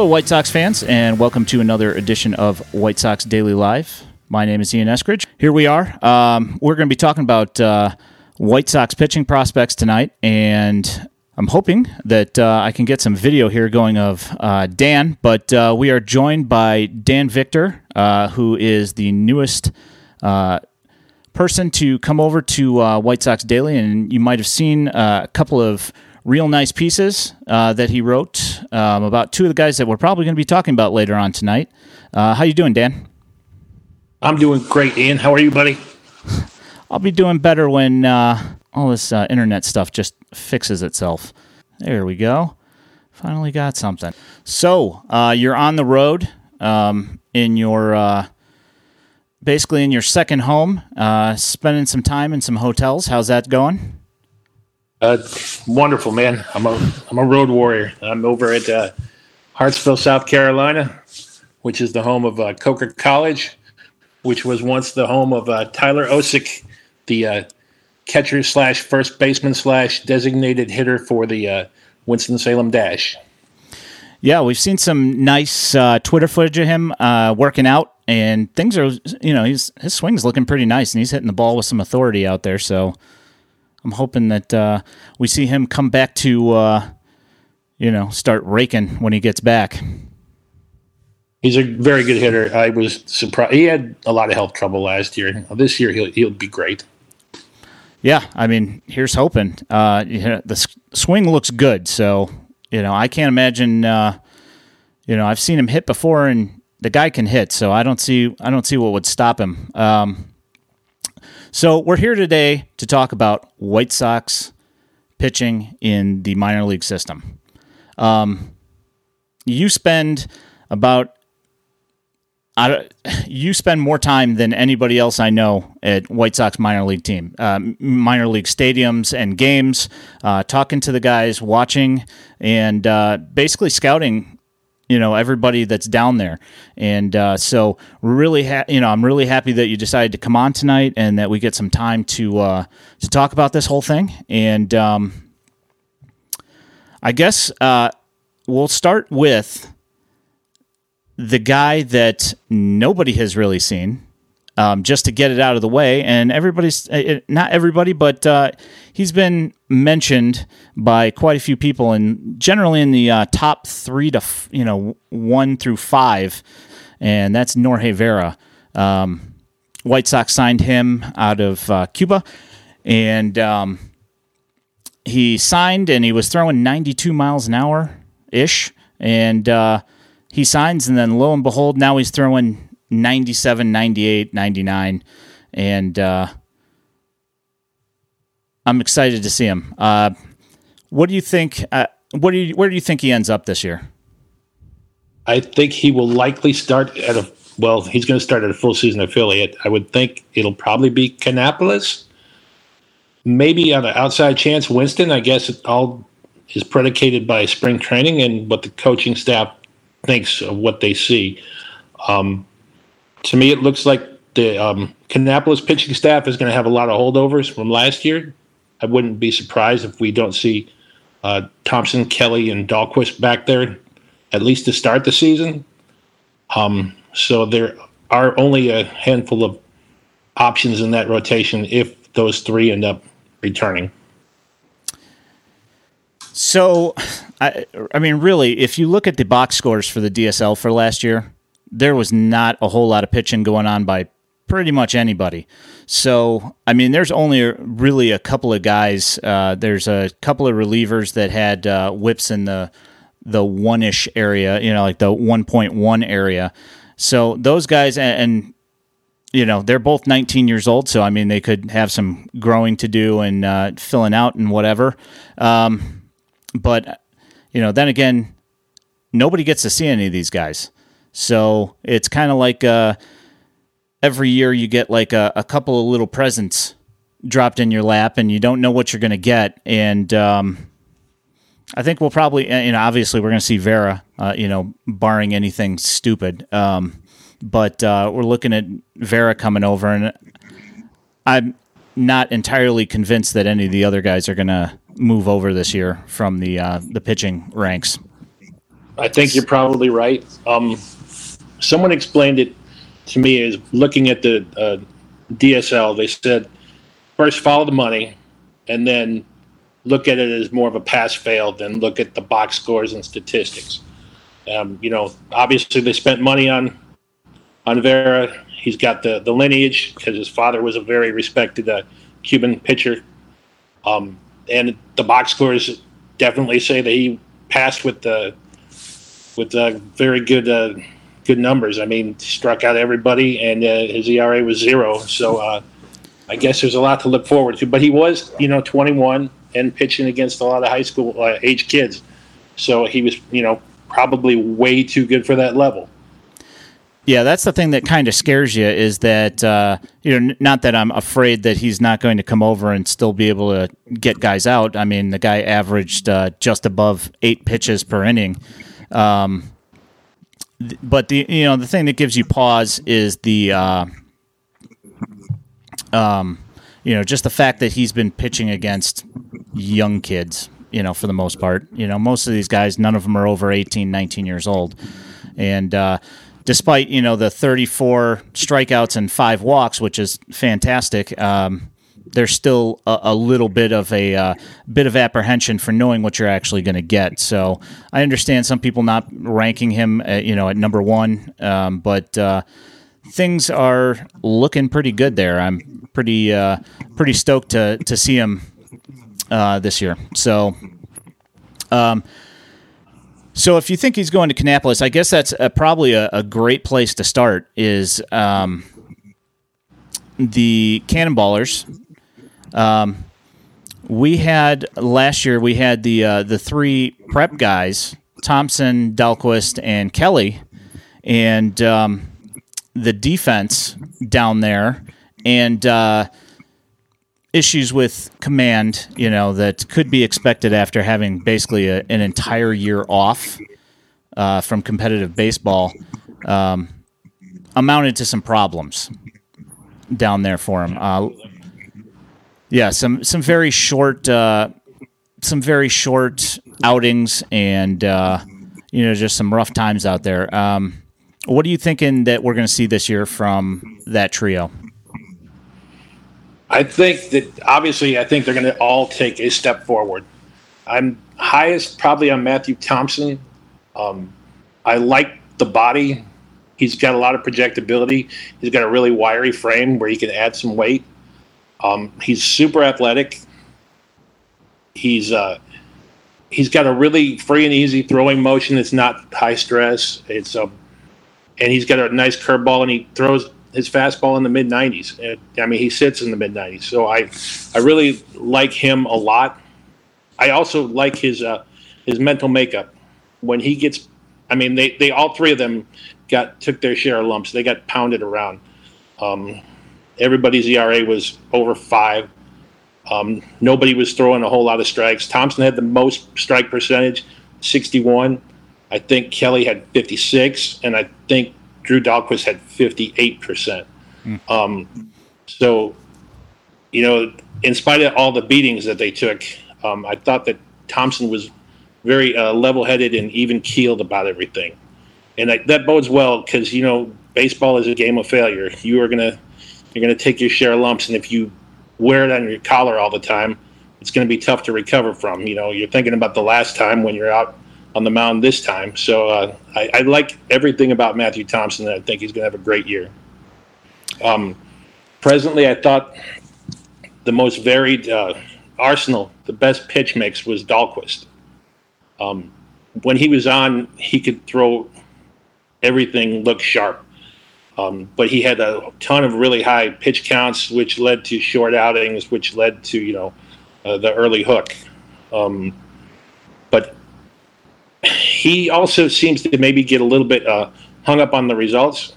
Hello, White Sox fans, and welcome to another edition of White Sox Daily Live. My name is Ian Eskridge. Here we are. Um, we're going to be talking about uh, White Sox pitching prospects tonight, and I'm hoping that uh, I can get some video here going of uh, Dan, but uh, we are joined by Dan Victor, uh, who is the newest uh, person to come over to White Sox Daily, and you might have seen a couple of real nice pieces uh, that he wrote um, about two of the guys that we're probably going to be talking about later on tonight. Uh, how you doing, Dan? I'm doing great, Ian. How are you, buddy? I'll be doing better when uh, all this uh, internet stuff just fixes itself. There we go. Finally got something. So uh, you're on the road um, in your uh, basically in your second home, uh, spending some time in some hotels. How's that going? Uh, wonderful, man. I'm a I'm a road warrior. I'm over at uh, Hartsville, South Carolina, which is the home of uh, Coker College, which was once the home of uh, Tyler Osik, the uh, catcher slash first baseman slash designated hitter for the uh, Winston Salem Dash. Yeah, we've seen some nice uh, Twitter footage of him working out, and things are, you know, he's his swing's looking pretty nice, and he's hitting the ball with some authority out there. So I'm hoping that uh, we see him come back to, uh, you know, start raking when he gets back. He's a very good hitter. I was surprised. He had a lot of health trouble last year. This year, he'll he'll be great. Yeah, I mean, here's hoping. Uh, you know, the swing looks good, so you know, I can't imagine. Uh, you know, I've seen him hit before, and the guy can hit, so I don't see I don't see what would stop him. Um, so we're here today to talk about White Sox pitching in the minor league system. Um, you spend about I you spend more time than anybody else I know at White Sox minor league team, um, minor league stadiums and games, uh, talking to the guys, watching, and uh, basically scouting. You know everybody that's down there, and uh, so really, ha- you know, I'm really happy that you decided to come on tonight and that we get some time to uh, to talk about this whole thing. And um, I guess uh, we'll start with the guy that nobody has really seen, um, just to get it out of the way. And everybody's uh, not everybody, but uh, he's been mentioned by quite a few people, and generally in the uh, top three to you know one through five, and that's Norge Vera. Um, White Sox signed him out of uh, Cuba, and um, he signed and he was throwing 92 miles an hour ish, and uh, he signs and then lo and behold now he's throwing 97 98 99 and uh, i'm excited to see him uh, what do you think uh, what do you where do you think he ends up this year I think he will likely start at a well. He's going to start at a full season affiliate. I would think it'll probably be Kannapolis. Maybe on an outside chance, Winston. I guess it all is predicated by spring training and what the coaching staff thinks of what they see. Um, to me, it looks like the um, Kannapolis pitching staff is going to have a lot of holdovers from last year. I wouldn't be surprised if we don't see uh, Thompson, Kelley, and Dalquist back there at least to start the season. Um, so there are only a handful of options in that rotation if those three end up returning. So, I, I mean, really, if you look at the box scores for the DSL for last year, there was not a whole lot of pitching going on by pretty much anybody. So, I mean, there's only really a couple of guys. Uh, there's a couple of relievers that had uh, WHIPs in the the one ish area, you know, like the 1.1 area. So those guys, and, and you know they're both 19 years old so i mean they could have some growing to do and uh, filling out and whatever um, but you know then again nobody gets to see any of these guys so it's kind of like uh, every year you get like a, a couple of little presents dropped in your lap and you don't know what you're going to get and um, I think we'll probably, you know, obviously we're going to see Vera, uh, you know, barring anything stupid. Um, but uh, we're looking at Vera coming over, and I'm not entirely convinced that any of the other guys are going to move over this year from the uh, the pitching ranks. I think you're probably right. Um, someone explained it to me as looking at the uh, DSL. They said first follow the money, and then look at it as more of a pass fail than look at the box scores and statistics. Um, you know, obviously they spent money on on Vera. He's got the the lineage because his father was a very respected uh, Cuban pitcher, um, and the box scores definitely say that he passed with the with uh, very good uh, good numbers. I mean, struck out everybody, and uh, his ERA was zero. So uh, I guess there's a lot to look forward to. But he was, you know, 21 and pitching against a lot of high school uh, age kids. So he was, you know, probably way too good for that level. Yeah, that's the thing that kind of scares you is that uh, you know not that I'm afraid that he's not going to come over and still be able to get guys out. I mean, the guy averaged uh, just above eight pitches per inning. Um, but the you know the thing that gives you pause is the uh, um, you know just the fact that he's been pitching against young kids. You know, for the most part, you know, most of these guys, none of them are over 18, 19 years old, and uh, despite you know the 34 strikeouts and five walks, which is fantastic. Um, there's still a, a, little bit of a uh, bit of apprehension for knowing what you're actually going to get. So I understand some people not ranking him, at, you know, at number one, um, but uh, things are looking pretty good there. I'm pretty uh, pretty stoked to to see him uh, this year. So, um, so if you think he's going to Kannapolis, I guess that's a, probably a, a, great place to start. Is um, the Cannonballers? Um, we had last year. We had the uh, the three prep guys: Thompson, Dalquist, and Kelley, and um, the defense down there, and. Uh, issues with command, you know, that could be expected after having basically a, an entire year off uh, from competitive baseball, um, amounted to some problems down there for him. Uh, yeah, some some very short, uh, some very short outings, and uh, you know, just some rough times out there. Um, what are you thinking that we're going to see this year from that trio? I think that obviously, I think they're going to all take a step forward. I'm highest probably on Matthew Thompson. Um, I like the body. He's got a lot of projectability. He's got a really wiry frame where he can add some weight. Um, he's super athletic. He's uh, he's got a really free and easy throwing motion. It's not high stress. It's a, um, and he's got a nice curveball, and he throws his fastball in the mid 90s. I mean, he sits in the mid 90s. So I, I really like him a lot. I also like his uh, his mental makeup. When he gets, I mean, they, they all three of them got took their share of lumps. They got pounded around. Um, everybody's ERA was over five. Um, nobody was throwing a whole lot of strikes. Thompson had the most strike percentage, 61. I think Kelley had 56, and I think Drew Dalquist had 58%. Mm. Um, so, you know, in spite of all the beatings that they took, um, I thought that Thompson was very uh, level headed and even keeled about everything. And I, that bodes well because, you know, baseball is a game of failure. You are going to, you're going to take your share of lumps. And if you wear it on your collar all the time, it's going to be tough to recover from. You know, you're thinking about the last time when you're out on the mound this time. So uh, I, I, like everything about Matthew Thompson. I think he's going to have a great year. Um, presently, I thought the most varied uh, arsenal, the best pitch mix was Dalquist. Um, when he was on, he could throw everything look sharp. Um, but he had a ton of really high pitch counts, which led to short outings, which led to you know uh, the early hook. Um, but he also seems to maybe get a little bit uh, hung up on the results,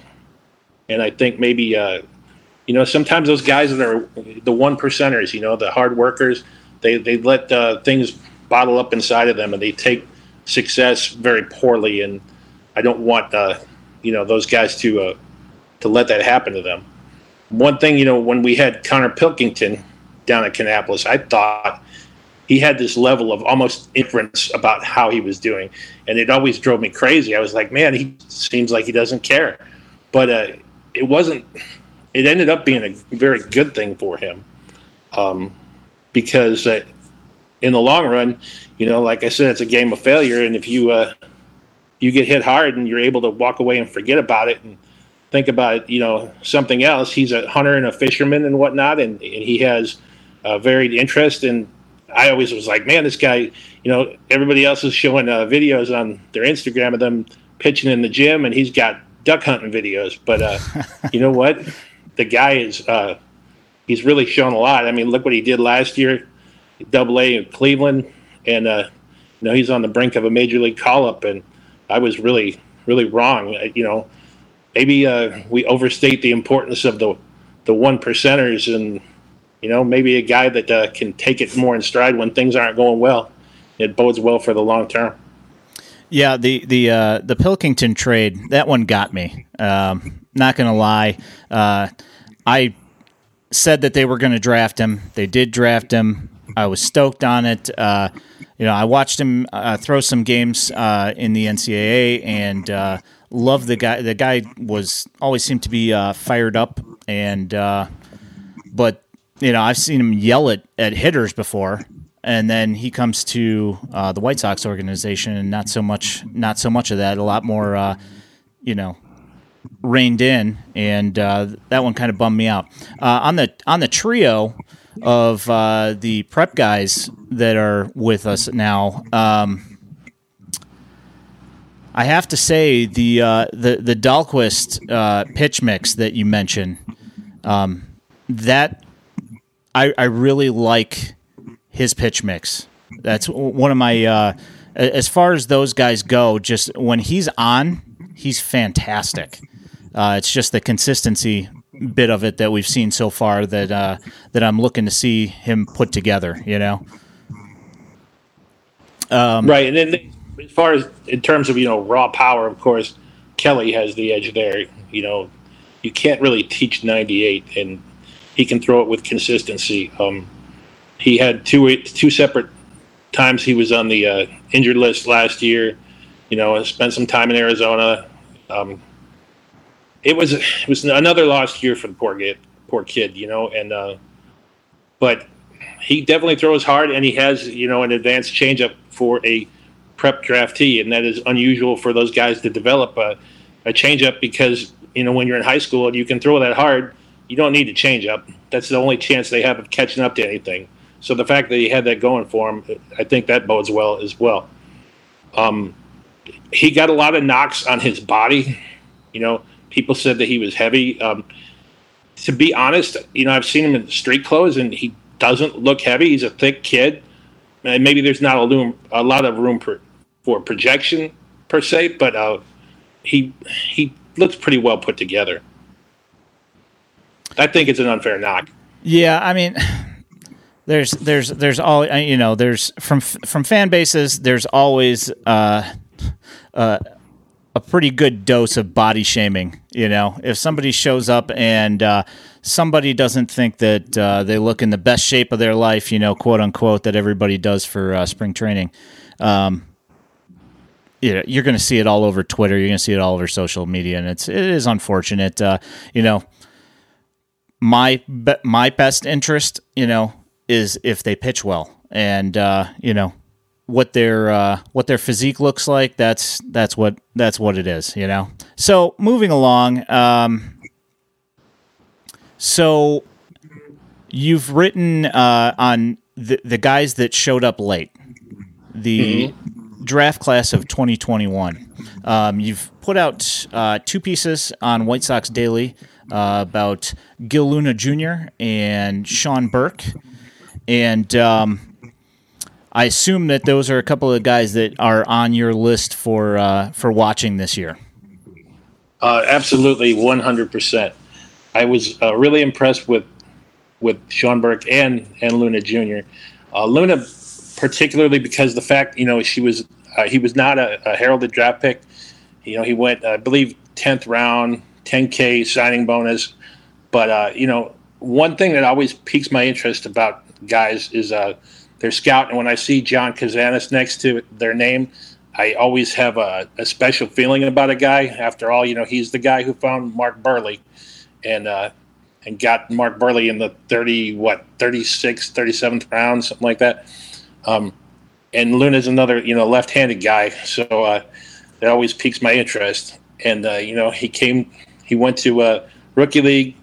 and I think maybe uh, you know sometimes those guys that are the one percenters, you know, the hard workers, they they let uh, things bottle up inside of them, and they take success very poorly, and I don't want uh, you know those guys to uh, to let that happen to them. One thing, you know, when we had Konnor Pilkington down at Kannapolis, I thought he had this level of almost inference about how he was doing, and it always drove me crazy. I was like, man, he seems like he doesn't care, but uh, it wasn't. It ended up being a very good thing for him, um, because uh, in the long run, you know, like I said, it's a game of failure, and if you uh, you get hit hard and you're able to walk away and forget about it and think about you know something else. He's a hunter and a fisherman and whatnot, and, and he has a varied interest. And I always was like, man, this guy, you know, everybody else is showing uh, videos on their Instagram of them pitching in the gym, and he's got duck hunting videos. But uh, you know what? The guy is uh, he's really shown a lot. I mean, look what he did last year, Double A in Cleveland, and uh, you know he's on the brink of a major league call up, and I was really really wrong. You know, maybe uh, we overstate the importance of the the one percenters, and you know maybe a guy that uh, can take it more in stride when things aren't going well. It bodes well for the long term. Yeah, the the uh, the Pilkington trade that one got me. Um, not gonna lie, uh, I said that they were going to draft him. They did draft him. I was stoked on it. Uh, you know, I watched him uh, throw some games in the NCAA and love the guy. The guy was always seemed to be uh, fired up, and uh, but you know I've seen him yell at, at hitters before, and then he comes to uh, the White Sox organization, and not so much not so much of that. A lot more, uh, you know, reined in, and uh, that one kind of bummed me out. Uh, on the on the trio of uh the prep guys that are with us now. Um, I have to say the uh, the the Dalquist uh, pitch mix that you mentioned, um, that I I really like his pitch mix. That's one of my uh, as far as those guys go. Just when he's on, he's fantastic. Uh, it's just the consistency bit of it that we've seen so far that uh, that I'm looking to see him put together. You know, um, right, and then as far as in terms of you know raw power, of course, Kelley has the edge there. You know, you can't really teach 98, and he can throw it with consistency. Um, he had two two separate times he was on the uh, injured list last year. You know, spent some time in Arizona. Um, it was it was another lost year for the poor kid, poor kid. You know, and uh, but he definitely throws hard, and he has you know an advanced changeup for a prep draftee, and that is unusual for those guys to develop a, a changeup because you know when you're in high school and you can throw that hard, you don't need to change up. That's the only chance they have of catching up to anything. So the fact that he had that going for him, I think that bodes well as well. Um, he got a lot of knocks on his body. You know, people said that he was heavy. Um, to be honest, you know, I've seen him in street clothes, and he doesn't look heavy. He's a thick kid. And maybe there's not a, a lot of room for for projection per se, but uh, he he looks pretty well put together. I think it's an unfair knock. Yeah, I mean, there's there's there's all you know. There's from from fan bases. There's always uh, uh, a pretty good dose of body shaming. You know, if somebody shows up and uh, somebody doesn't think that uh, they look in the best shape of their life, you know, quote unquote, that everybody does for uh, spring training. Um, you know, you're going to see it all over Twitter. You're going to see it all over social media, and it's it is unfortunate. Uh, you know, my my best interest, you know, is if they pitch well, and uh, you know what their uh, what their physique looks like. That's that's what that's what it is. You know. So moving along. Um, so you've written uh, on the the guys that showed up late. The mm-hmm draft class of 2021. Um, you've put out uh, two pieces on White Sox Daily uh, about Gil Luna Jr. and Sean Burke. And um, I assume that those are a couple of guys that are on your list for uh, for watching this year. Uh, absolutely, 100%. I was uh, really impressed with with Sean Burke and, and Luna Jr. Uh, Luna particularly because the fact you know she was uh, he was not a, a, heralded draft pick. You know, he went I believe tenth round, 10k signing bonus. But uh, you know, one thing that always piques my interest about guys is uh, they're scouting. When I see John Kazanas next to their name, I always have a, a, special feeling about a guy. After all, you know, he's the guy who found Mark Buehrle and uh, and got Mark Buehrle in the 30, what, 36, 37th round, something like that. Um, and Luna's another, you know, left-handed guy. So uh, that always piques my interest. And, uh, you know, he came, he went to uh, Rookie League,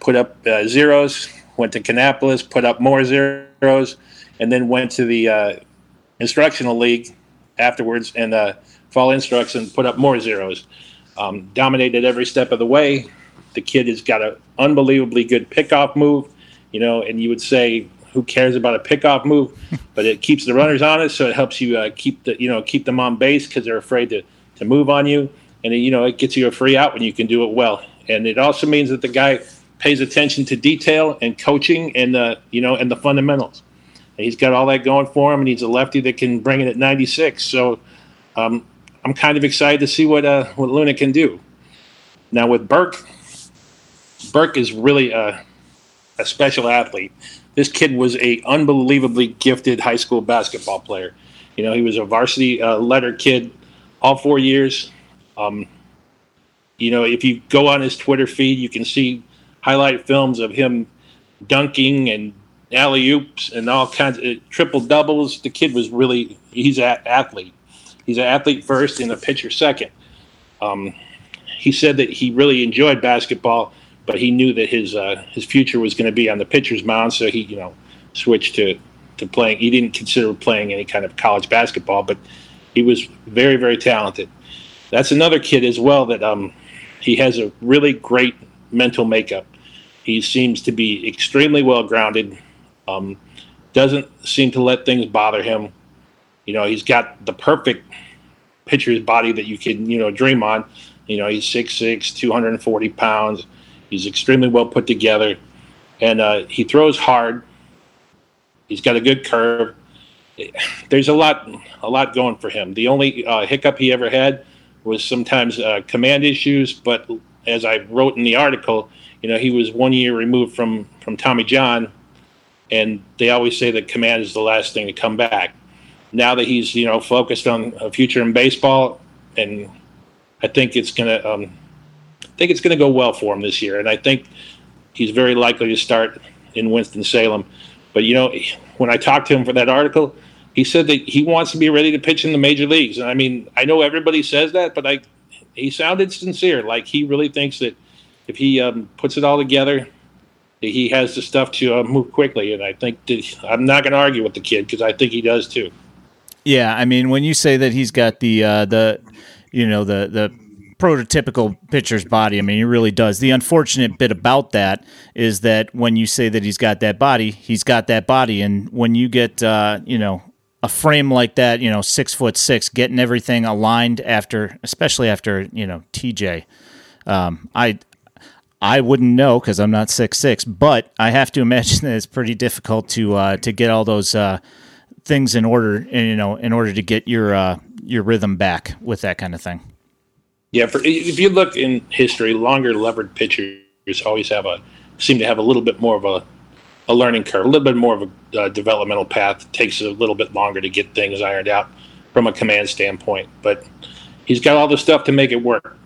put up uh, zeros, went to Kannapolis, put up more zeros, and then went to the uh, Instructional League afterwards and uh, fall instructs and put up more zeros. Um, dominated every step of the way. The kid has got an unbelievably good pickoff move, you know, and you would say, who cares about a pickoff move? but it keeps the runners honest, so it helps you uh, keep the, you know, keep them on base because they're afraid to, to move on you. And, you know, it gets you a free out when you can do it well. And it also means that the guy pays attention to detail and coaching and, the, you know, and the fundamentals. He's got all that going for him, and he's a lefty that can bring it at 96. So um, I'm kind of excited to see what uh, what Luna can do. Now with Burke, Burke is really a, a special athlete. This kid was a unbelievably gifted high school basketball player. You know, he was a varsity uh, letter kid all four years. Um, you know, if you go on his Twitter feed, you can see highlight films of him dunking and alley oops and all kinds of triple doubles. The kid was really he's an athlete. He's an athlete first and a pitcher second. Um, he said that he really enjoyed basketball, but he knew that his uh, his future was going to be on the pitcher's mound, so he you know switched to to playing. He didn't consider playing any kind of college basketball, but he was very very talented. That's another kid as well that um, he has a really great mental makeup. He seems to be extremely well grounded um, doesn't seem to let things bother him. You know, he's got the perfect pitcher's body that you can, you know, dream on. You know, he's 6'6", 240 pounds. He's extremely well put together. And uh, he throws hard. He's got a good curve. There's a lot, a lot going for him. The only uh, hiccup he ever had was sometimes uh, command issues. But as I wrote in the article, you know, he was one year removed from from Tommy John, and they always say that command is the last thing to come back. Now that he's you know focused on a future in baseball, and I think it's gonna um, I think it's gonna go well for him this year, and I think he's very likely to start in Winston Salem. But you know, when I talked to him for that article, he said that he wants to be ready to pitch in the major leagues. And I mean, I know everybody says that, but I he sounded sincere, like he really thinks that if he um, puts it all together he has the stuff to uh, move quickly, and I think that, I'm not going to argue with the kid because I think he does too. Yeah, I mean, when you say that he's got the uh, the you know the the prototypical pitcher's body. I mean, he really does. The unfortunate bit about that is that when you say that he's got that body, he's got that body, and when you get uh, you know a frame like that, you know, six foot six, getting everything aligned after, especially after you know TJ. Um, I I wouldn't know because I'm not six six, but I have to imagine that it's pretty difficult to uh, to get all those uh, things in order, you know, in order to get your uh, your rhythm back with that kind of thing. Yeah, for, if you look in history, longer levered pitchers always have a seem to have a little bit more of a a learning curve, a little bit more of a uh, developmental path. It takes a little bit longer to get things ironed out from a command standpoint, but he's got all the stuff to make it work.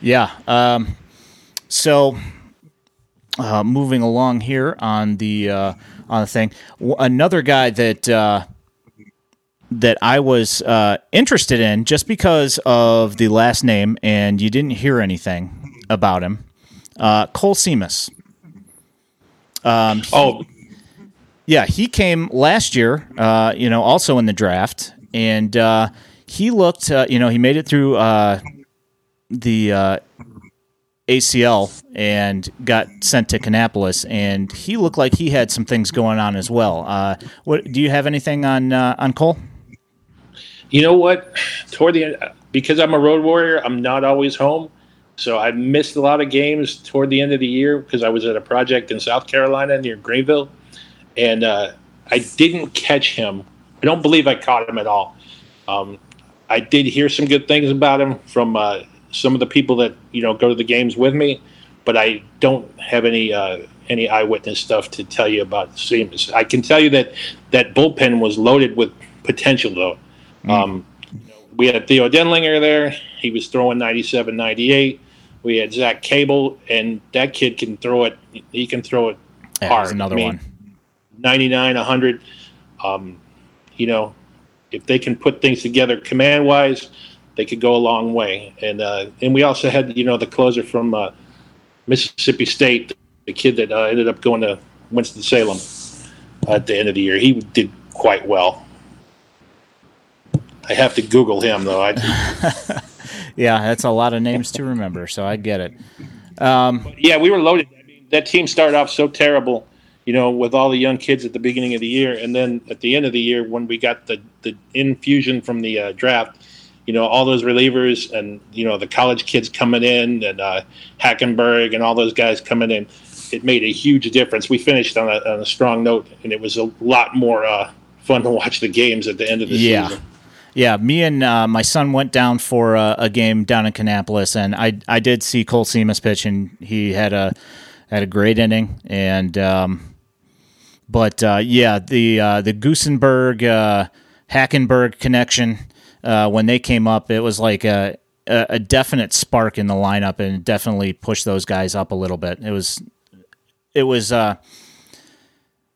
Yeah. Um, so, uh, moving along here on the uh, on the thing, another guy that uh, that I was uh, interested in just because of the last name, and you didn't hear anything about him, uh, Kohl Simas. Um, oh, yeah, he came last year. Uh, you know, also in the draft, and he looked. you know, he made it through the ACL and got sent to Kannapolis, and he looked like he had some things going on as well. Uh, what do you have anything on uh, on Kohl? You know what? Toward the end, because I'm a road warrior, I'm not always home, so I missed a lot of games toward the end of the year because I was at a project in South Carolina near Greenville, and uh, I didn't catch him. I don't believe I caught him at all. Um, I did hear some good things about him from uh, some of the people that you know go to the games with me, but I don't have any uh, any eyewitness stuff to tell you about Simas. I can tell you that that bullpen was loaded with potential, though. Mm. Um, we had Theo Denlinger there. He was throwing 97, 98. We had Zach Cable, and that kid can throw it. He can throw it yeah, hard. Another I mean, one. 99, 100. Um, you know, if they can put things together command wise, they could go a long way. And uh, and we also had you know the closer from uh, Mississippi State, the kid that uh, ended up going to Winston Salem at the end of the year. He did quite well. I have to Google him though. I yeah, that's a lot of names to remember, so I get it. Um, yeah, we were loaded. I mean, that team started off so terrible, you know, with all the young kids at the beginning of the year, and then at the end of the year, when we got the the infusion from the uh, draft, you know, all those relievers and you know the college kids coming in and uh, Hackenberg and all those guys coming in, it made a huge difference. We finished on a, on a strong note, and it was a lot more uh, fun to watch the games at the end of the yeah. season. Yeah, me and uh, my son went down for a, a, game down in Kannapolis, and I I did see Kohl Simas pitch, and he had a had a great inning, and um, but uh, yeah, the uh, the Goosenberg uh, Hackenberg connection uh, when they came up, it was like a, a definite spark in the lineup, and definitely pushed those guys up a little bit. It was it was uh,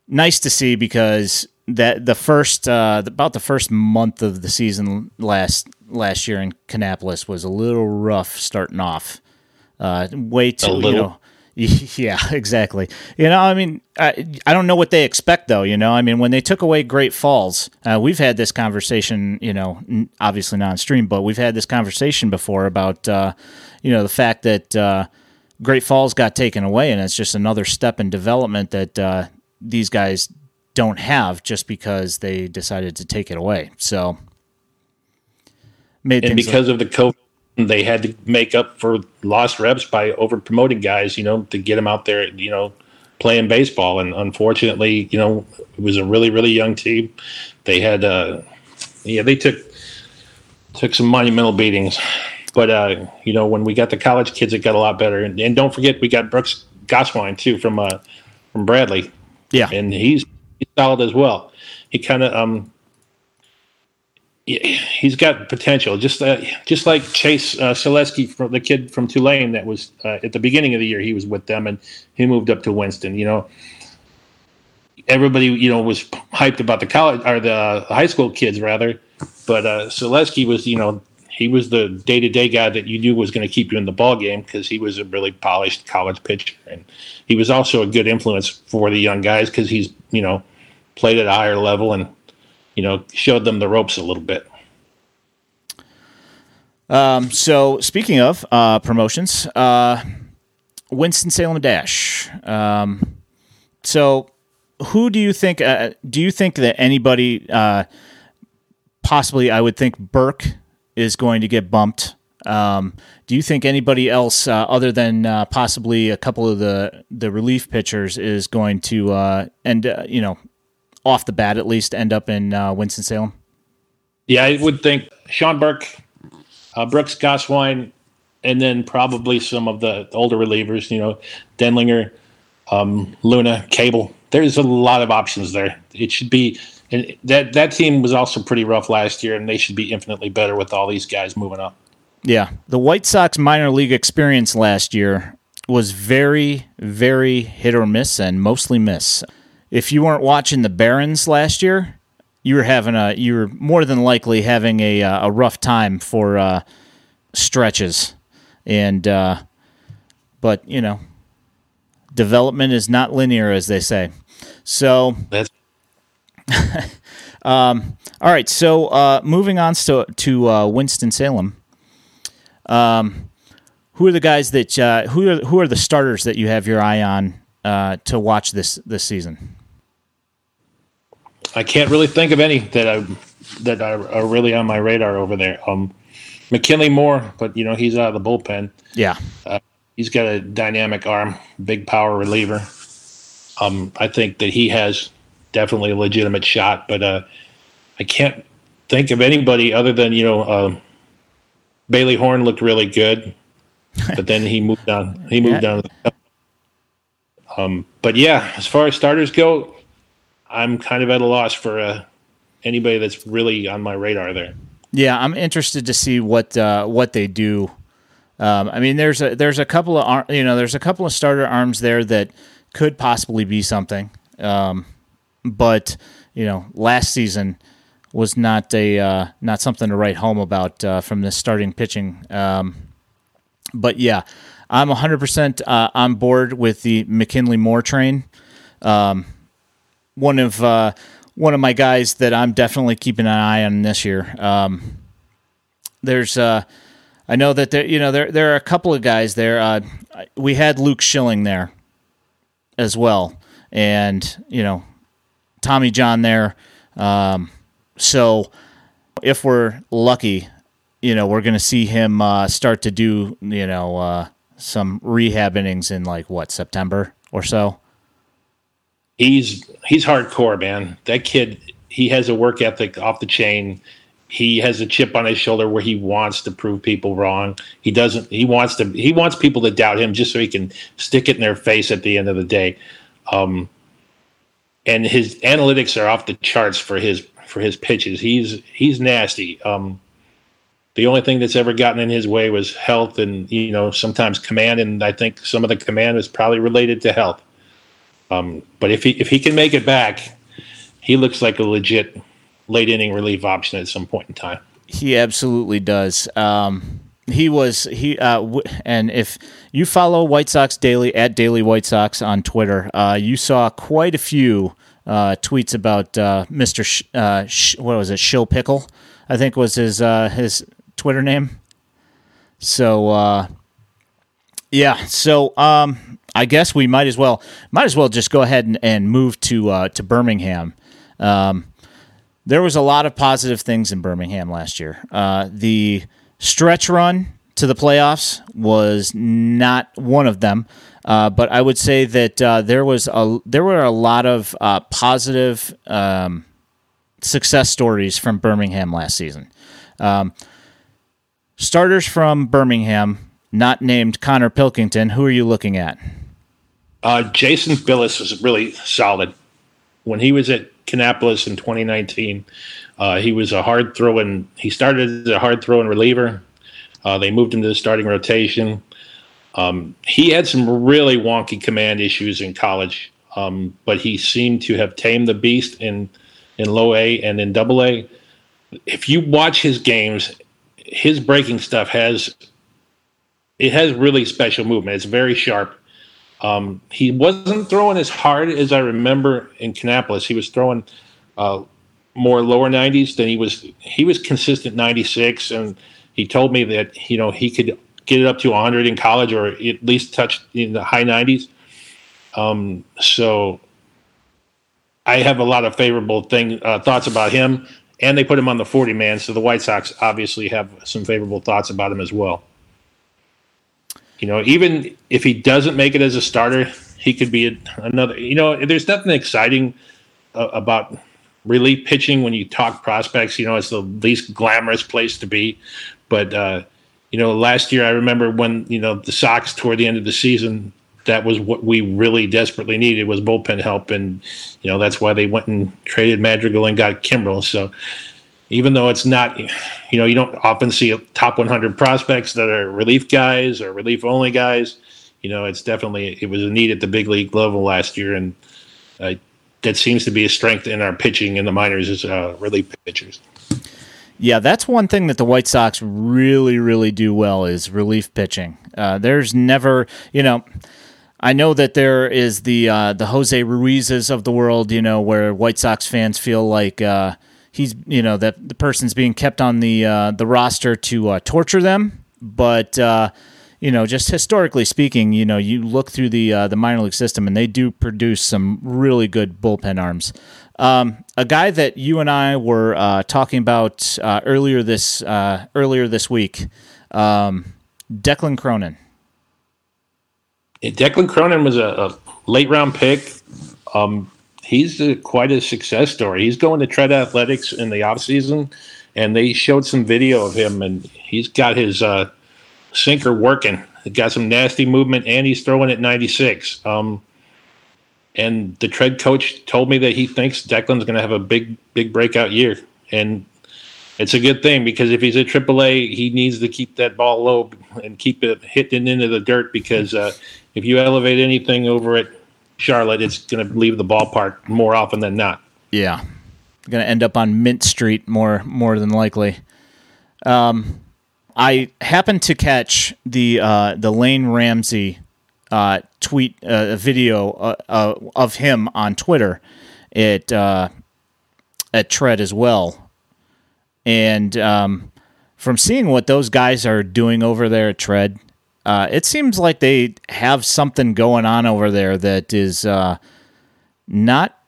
nice to see because that the first uh, about the first month of the season last last year in Kannapolis was a little rough starting off. Uh, way too you know. Yeah, exactly. You know, I mean, I, I don't know what they expect though. You know, I mean, when they took away Great Falls, uh, we've had this conversation. You know, obviously not on stream, but we've had this conversation before about uh, you know the fact that uh, Great Falls got taken away, and it's just another step in development that uh, these guys don't have just because they decided to take it away. So, and because like- of the COVID, they had to make up for lost reps by over promoting guys, you know, to get them out there, you know, playing baseball. And unfortunately, you know, it was a really, really young team. They had, uh, yeah, they took took some monumental beatings. But uh, you know, when we got the college kids, it got a lot better. And, and don't forget, we got Brooks Gosswein too from uh, from Bradley. Yeah, and he's he's solid as well. He kind of um, he's got potential, just uh, just like Chase uh, Solesky, from the kid from Tulane that was uh, at the beginning of the year. He was with them, and he moved up to Winston. You know, everybody you know was hyped about the college or the high school kids rather, but uh, Solesky was you know he was the day to day guy that you knew was going to keep you in the ball game because he was a really polished college pitcher, and he was also a good influence for the young guys because he's you know played at a higher level and you know showed them the ropes a little bit. Um, so speaking of uh, promotions, uh, Winston Salem Dash. Um, so who do you think? Uh, do you think that anybody, uh, possibly, I would think Burke is going to get bumped. Um, do you think anybody else, uh, other than uh, possibly a couple of the the relief pitchers, is going to? Uh, you know, off the bat at least, end up in uh, Winston Salem? Yeah, I would think Sean Burke, uh, Brooks Gosswein, and then probably some of the older relievers. You know, Denlinger, um, Luna, Cable. There's a lot of options there. It should be and that that team was also pretty rough last year, and they should be infinitely better with all these guys moving up. Yeah, the White Sox minor league experience last year was very, very hit or miss, and mostly miss. If you weren't watching the Barons last year, you were having a you were more than likely having a uh, a rough time for uh, stretches, and uh, but you know, development is not linear, as they say. So that's um, all right, so uh, moving on to to uh, Winston Salem. Um, who are the guys that uh, who are who are the starters that you have your eye on uh, to watch this this season? I can't really think of any that I that are, are really on my radar over there. Um, McKinley Moore, but you know he's out of the bullpen. Yeah, uh, he's got a dynamic arm, big power reliever. Um, I think that he has definitely a legitimate shot. But uh, I can't think of anybody other than you know uh, Bailey Horn looked really good. but then he moved on. He moved yeah. on. Um, but yeah, as far as starters go, I'm kind of at a loss for uh, anybody that's really on my radar there. Yeah, I'm interested to see what uh, what they do. Um, I mean, there's a there's a couple of you know there's a couple of starter arms there that could possibly be something, um, but you know, last season was not a uh, not something to write home about uh, from the starting pitching. Um, but yeah, I'm 100% uh, on board with the McKinley Moore train. Um, one of uh, one of my guys that I'm definitely keeping an eye on this year. Um, there's uh, I know that there you know there there are a couple of guys there. Uh, we had Luke Shilling there as well, and you know Tommy John there. Um, so if we're lucky, you know, we're going to see him uh, start to do, you know, uh, some rehab innings in like what September or so. He's he's hardcore, man. That kid, he has a work ethic off the chain. He has a chip on his shoulder where he wants to prove people wrong. He doesn't. He wants to. He wants people to doubt him just so he can stick it in their face at the end of the day. Um, and his analytics are off the charts for his for his pitches. He's he's nasty. Um, the only thing that's ever gotten in his way was health and you know sometimes command, and I think some of the command is probably related to health. Um, but if he if he can make it back, he looks like a legit late inning relief option at some point in time. He absolutely does. Um, he was he uh, w- and if you follow White Sox Daily at Daily White Sox on Twitter, uh, you saw quite a few uh, tweets about uh, Mr. Sh- uh, Sh- what was it? Shill Pickle, I think was his uh, his Twitter name. So yeah, so um, I guess we might as well might as well just go ahead and, and move to uh, to Birmingham. Um, there was a lot of positive things in Birmingham last year. the stretch run to the playoffs was not one of them. Uh, but I would say that uh, there was a there were a lot of uh, positive um, success stories from Birmingham last season. Um, starters from Birmingham, not named Konnor Pilkington. Who are you looking at? Uh, Jason Bilous was really solid when he was at Kannapolis in 2019. Uh, he was a hard throwing. He started as a hard throwing reliever. Uh, they moved him to the starting rotation. Um, he had some really wonky command issues in college, um, but he seemed to have tamed the beast in in low A and in double A. If you watch his games, his breaking stuff has it has really special movement. It's very sharp. Um, he wasn't throwing as hard as I remember in Kannapolis. He was throwing uh, more lower 90s than he was. He was consistent 96, and he told me that you know he could get it up to 100 in college or at least touch in the high 90s. Um, so I have a lot of favorable thing uh, thoughts about him, and they put him on the 40 man. So the White Sox obviously have some favorable thoughts about him as well. You know, even if he doesn't make it as a starter, he could be a, another. You know, there's nothing exciting uh, about relief pitching when you talk prospects. You know, it's the least glamorous place to be, but uh, you know, last year I remember when you know the Sox toward the end of the season, that was what we really desperately needed was bullpen help, and you know that's why they went and traded Madrigal and got Kimbrel. So even though it's not, you know, you don't often see top 100 prospects that are relief guys or relief only guys. You know, it's definitely it was a need at the big league level last year, and uh, that seems to be a strength in our pitching in the minors is uh, relief pitchers. Yeah, that's one thing that the White Sox really, really do well is relief pitching. Uh, there's never, you know, I know that there is the uh, the Jose Ruizes of the world, you know, where White Sox fans feel like uh, he's, you know, that the person's being kept on the uh, the roster to uh, torture them. But uh, you know, just historically speaking, you know, you look through the the minor league system, and they do produce some really good bullpen arms. Um, a guy that you and I were uh, talking about uh, earlier this uh, earlier this week, um, Declan Cronin. Declan Cronin was a, a late round pick. Um, he's a, quite a success story. He's going to Tread Athletics in the off season, and they showed some video of him, and he's got his uh, sinker working. got some nasty movement, and he's throwing at 96. Um, and the tread coach told me that he thinks Declan's going to have a big, big breakout year. And it's a good thing because if he's at AAA, he needs to keep that ball low and keep it hitting into the dirt because uh, if you elevate anything over at Charlotte, it's going to leave the ballpark more often than not. Yeah, going to end up on Mint Street more more than likely. Um, I happened to catch the uh, the Lane Ramsey uh, tweet uh, a video uh, uh, of him on Twitter at uh, at Tread as well, and um, from seeing what those guys are doing over there at Tread, it seems like they have something going on over there that is not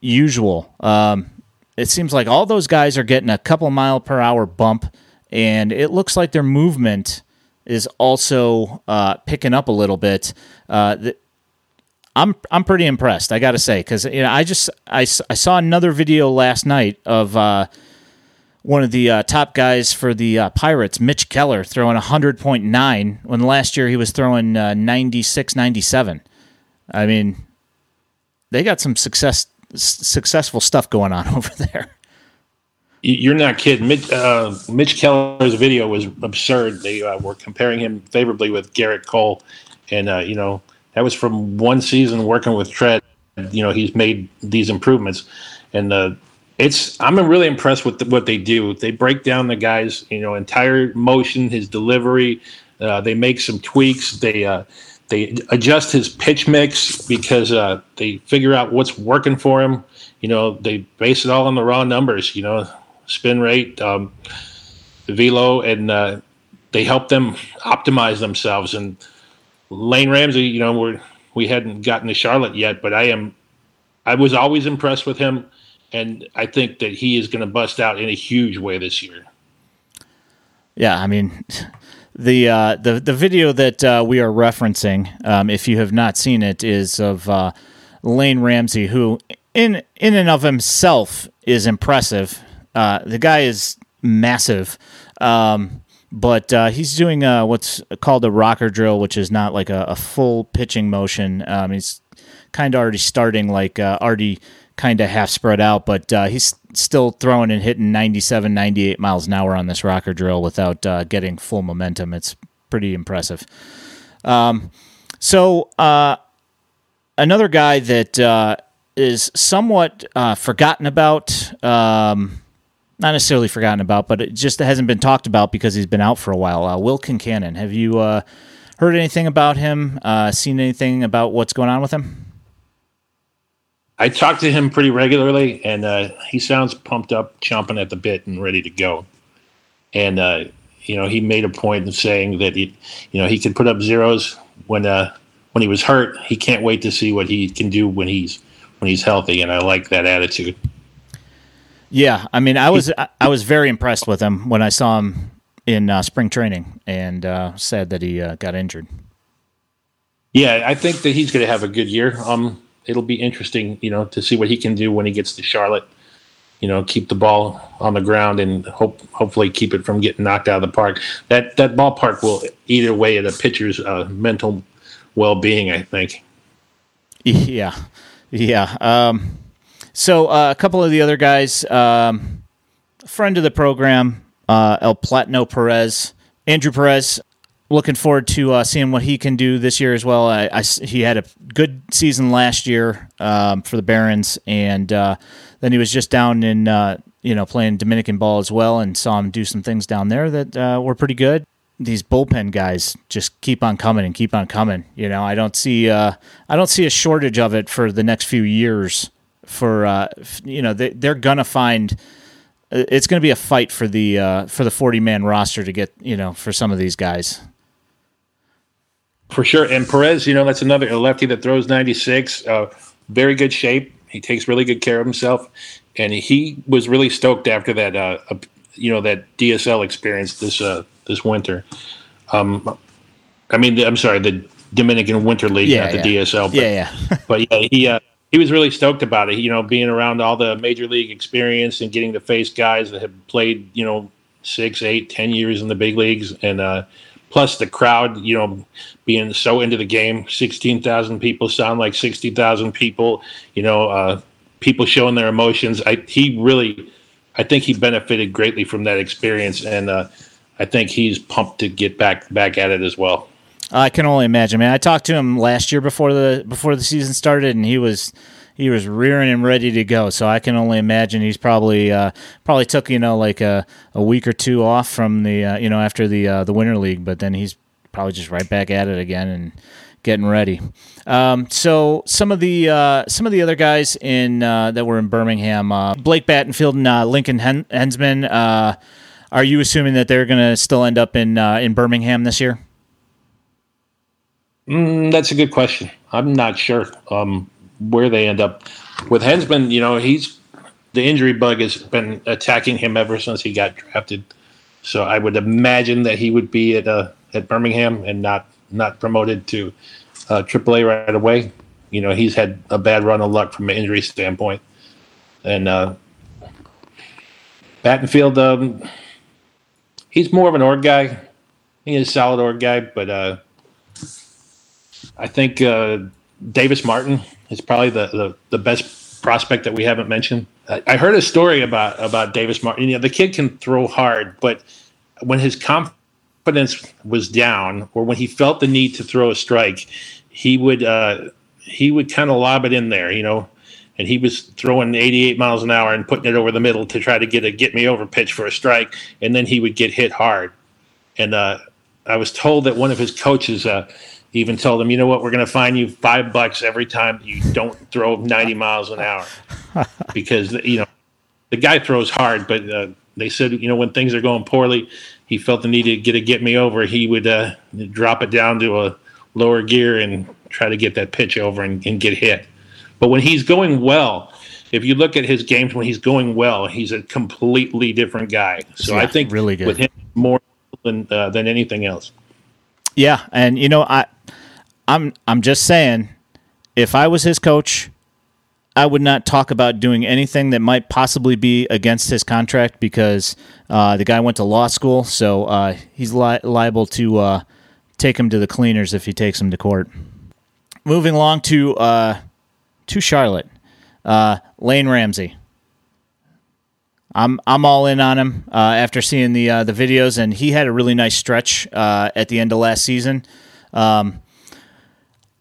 usual. Um, it seems like all those guys are getting a couple mile per hour bump and it looks like their movement is also uh, picking up a little bit. Uh, the, I'm I'm pretty impressed. I got to say because you know I just I, I saw another video last night of uh, one of the uh, top guys for the uh, Pirates, Mitch Keller, throwing 100.9 when last year he was throwing uh, 96, 97. I mean, they got some success successful stuff going on over there. You're not kidding. Mitch, uh, Mitch Keller's video was absurd. They uh, were comparing him favorably with Gerrit Cole, and uh, you know that was from one season working with Tread. You know he's made these improvements, and uh, it's I'm really impressed with the, what they do. They break down the guy's you know entire motion, his delivery. Uh, they make some tweaks. They uh, they adjust his pitch mix because they figure out what's working for him. You know they base it all on the raw numbers. You know spin rate, um, velo, and uh, they help them optimize themselves. And Lane Ramsey, you know, we're we hadn't gotten to Charlotte yet, but I am I was always impressed with him, and I think that he is going to bust out in a huge way this year. Yeah, I mean. The, uh, the the video that uh, we are referencing, um, if you have not seen it, is of uh, Lane Ramsey, who in in and of himself is impressive. Uh, the guy is massive. Um, but uh, he's doing uh, what's called a rocker drill, which is not like a, a full pitching motion. Um, he's kind of already starting, like uh, already kind of half spread out, but uh, he's still throwing and hitting 97, 98 miles an hour on this rocker drill without uh, getting full momentum. It's pretty impressive. Um, so, uh, another guy that is somewhat forgotten about. Um, not necessarily forgotten about, but it just hasn't been talked about because he's been out for a while. Uh, Will Kincanon, have you uh, heard anything about him? Uh, seen anything about what's going on with him? I talk to him pretty regularly, and uh, he sounds pumped up, chomping at the bit, and ready to go. And uh, you know, he made a point of saying that he, you know, he could put up zeros when uh, when he was hurt. He can't wait to see what he can do when he's when he's healthy, and I like that attitude. Yeah, I mean, I was I was very impressed with him when I saw him in uh, spring training, and uh, sad that he uh, got injured. Yeah, I think that he's going to have a good year. Um, it'll be interesting, you know, to see what he can do when he gets to Charlotte. You know, keep the ball on the ground and hope hopefully keep it from getting knocked out of the park. That that ballpark will either way the pitcher's uh, mental well being. I think. Yeah, yeah. Um, so uh, a couple of the other guys, um, friend of the program, uh, El Platino Perez, Andrew Perez. Looking forward to uh, seeing what he can do this year as well. I, I, he had a good season last year um, for the Barons, and uh, then he was just down in uh, you know playing Dominican ball as well, and saw him do some things down there that uh, were pretty good these bullpen guys just keep on coming and keep on coming. You know, I don't see uh, I don't see a shortage of it for the next few years for uh, you know they, they're gonna find it's going to be a fight for the uh, for the 40 man roster to get you know for some of these guys for sure. And perez you know that's another lefty that throws 96 uh, very good shape. He takes really good care of himself. And he was really stoked after that uh, you know that dsl experience this uh, this winter. Um, i mean i'm sorry the dominican winter league yeah, not the dsl but, yeah, yeah. but yeah he he was really stoked about it. You know, being around all the major league experience and getting to face guys that have played, you know, six, eight, ten years in the big leagues, and uh, plus the crowd, you know, being so into the game. Sixteen thousand people sound like sixty thousand people. You know, uh, people showing their emotions. I he really, I think he benefited greatly from that experience, and uh, I think he's pumped to get back back at it as well. I can only imagine, man. I talked to him last year before the before the season started, and he was he was rearing and ready to go. So I can only imagine he's probably uh, probably took you know like a, a week or two off from the uh, you know after the uh, the winter league, but then he's probably just right back at it again and getting ready. Um, so some of the uh, some of the other guys in uh, that were in Birmingham, uh, Blake Battenfield and uh, Lincoln Hen- Henzman. Uh, are you assuming that they're going to still end up in uh, in Birmingham this year? Mm, that's a good question. I'm not sure um, where they end up. With Henzman, you know, he's the injury bug has been attacking him ever since he got drafted. So I would imagine that he would be at uh, at Birmingham and not not promoted to uh, AAA right away. You know, he's had a bad run of luck from an injury standpoint. And uh, Battenfield, um, he's more of an org guy. He's a solid org guy, but uh, I think uh, Davis Martin is probably the, the, the, best prospect that we haven't mentioned. I, I, heard a story about about Davis Martin. You know, the kid can throw hard, but when his confidence was down, or when he felt the need to throw a strike, he would uh, he would kind of lob it in there. You know, and he was throwing 88 miles an hour and putting it over the middle to try to get a get me over pitch for a strike, and then he would get hit hard. And uh, I was told that one of his coaches uh, even told them, you know what, we're going to fine you five bucks every time you don't throw 90 miles an hour because you know the guy throws hard, but uh, they said you know when things are going poorly, he felt the need to get a get me over. He would uh, drop it down to a lower gear and try to get that pitch over and, and get hit. But when he's going well, if you look at his games when he's going well, he's a completely different guy. So yeah, I think really good. with him more than uh, than anything else. Yeah, and you know I I'm I'm just saying, if I was his coach, I would not talk about doing anything that might possibly be against his contract because uh, the guy went to law school, so uh, he's li- liable to uh, take him to the cleaners if he takes him to court. Moving along to uh, to Charlotte, uh, Lane Ramsey. I'm I'm all in on him uh, after seeing the the videos, and he had a really nice stretch at the end of last season. Um,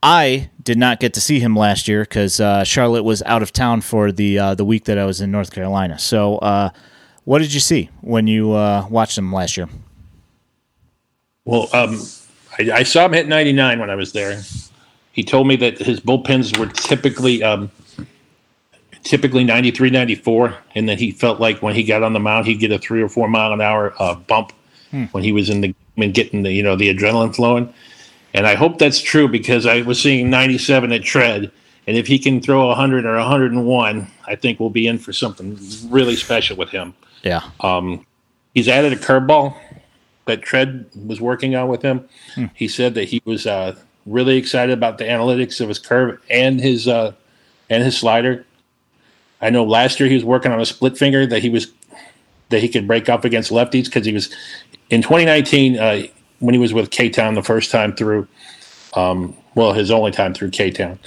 I did not get to see him last year because uh, Charlotte was out of town for the uh, the week that I was in North Carolina. So, uh, what did you see when you uh, watched him last year? Well, um, I, I, saw him hit 99 when I was there. He told me that his bullpens were typically um, typically 93, 94, and that he felt like when he got on the mound, he'd get a three or four mile an hour uh, bump hmm. when he was in the and getting the you know the adrenaline flowing. And I hope that's true because I was seeing 97 at Tread. And if he can throw 100 or 101, I think we'll be in for something really special with him. Yeah. Um, he's added a curveball that Tread was working on with him. Hmm. He said that he was uh, really excited about the analytics of his curve and his uh, and his slider. I know last year he was working on a split finger that he was that he could break up against lefties because he was in 2019. Uh, when he was with K Town the first time through, um, well, his only time through K Town,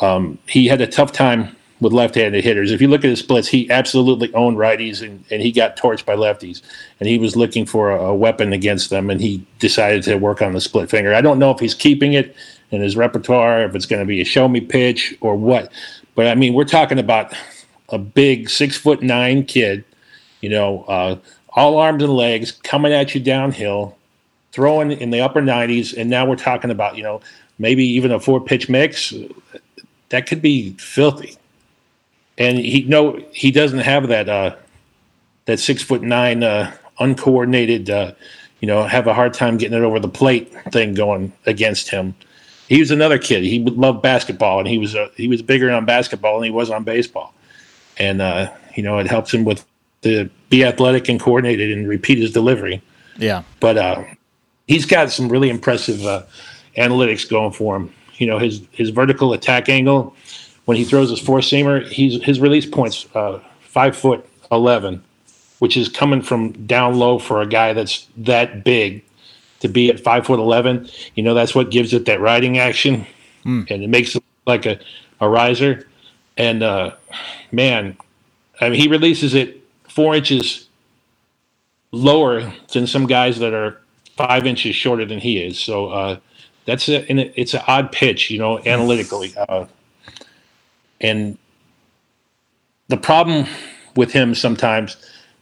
um, he had a tough time with left-handed hitters. If you look at his splits, he absolutely owned righties and, and he got torched by lefties. And he was looking for a, a, weapon against them, and he decided to work on the split finger. I don't know if he's keeping it in his repertoire, if it's going to be a show me pitch or what. But I mean, we're talking about a big six foot nine kid, you know, uh, all arms and legs coming at you downhill throwing in the upper 90s, and now we're talking about you know maybe even a four pitch mix. That could be filthy. And he no, he doesn't have that uh, that six foot nine uh, uncoordinated. Uh, you know, have a hard time getting it over the plate thing going against him. He was another kid. He loved basketball, and he was uh, he was bigger on basketball than he was on baseball. And uh, you know, it helps him with to be athletic and coordinated and repeat his delivery. Yeah. But uh, he's got some really impressive uh, analytics going for him. You know, his his vertical attack angle when he throws his four seamer, he's his release points uh, five foot eleven, which is coming from down low for a guy that's that big to be at five foot eleven. You know, that's what gives it that riding action, mm. and it makes it like a a riser. And uh, man, I mean, he releases it four inches lower than some guys that are five inches shorter than he is. So uh, that's a, and it, it's an odd pitch, you know, analytically. Uh, and the problem with him sometimes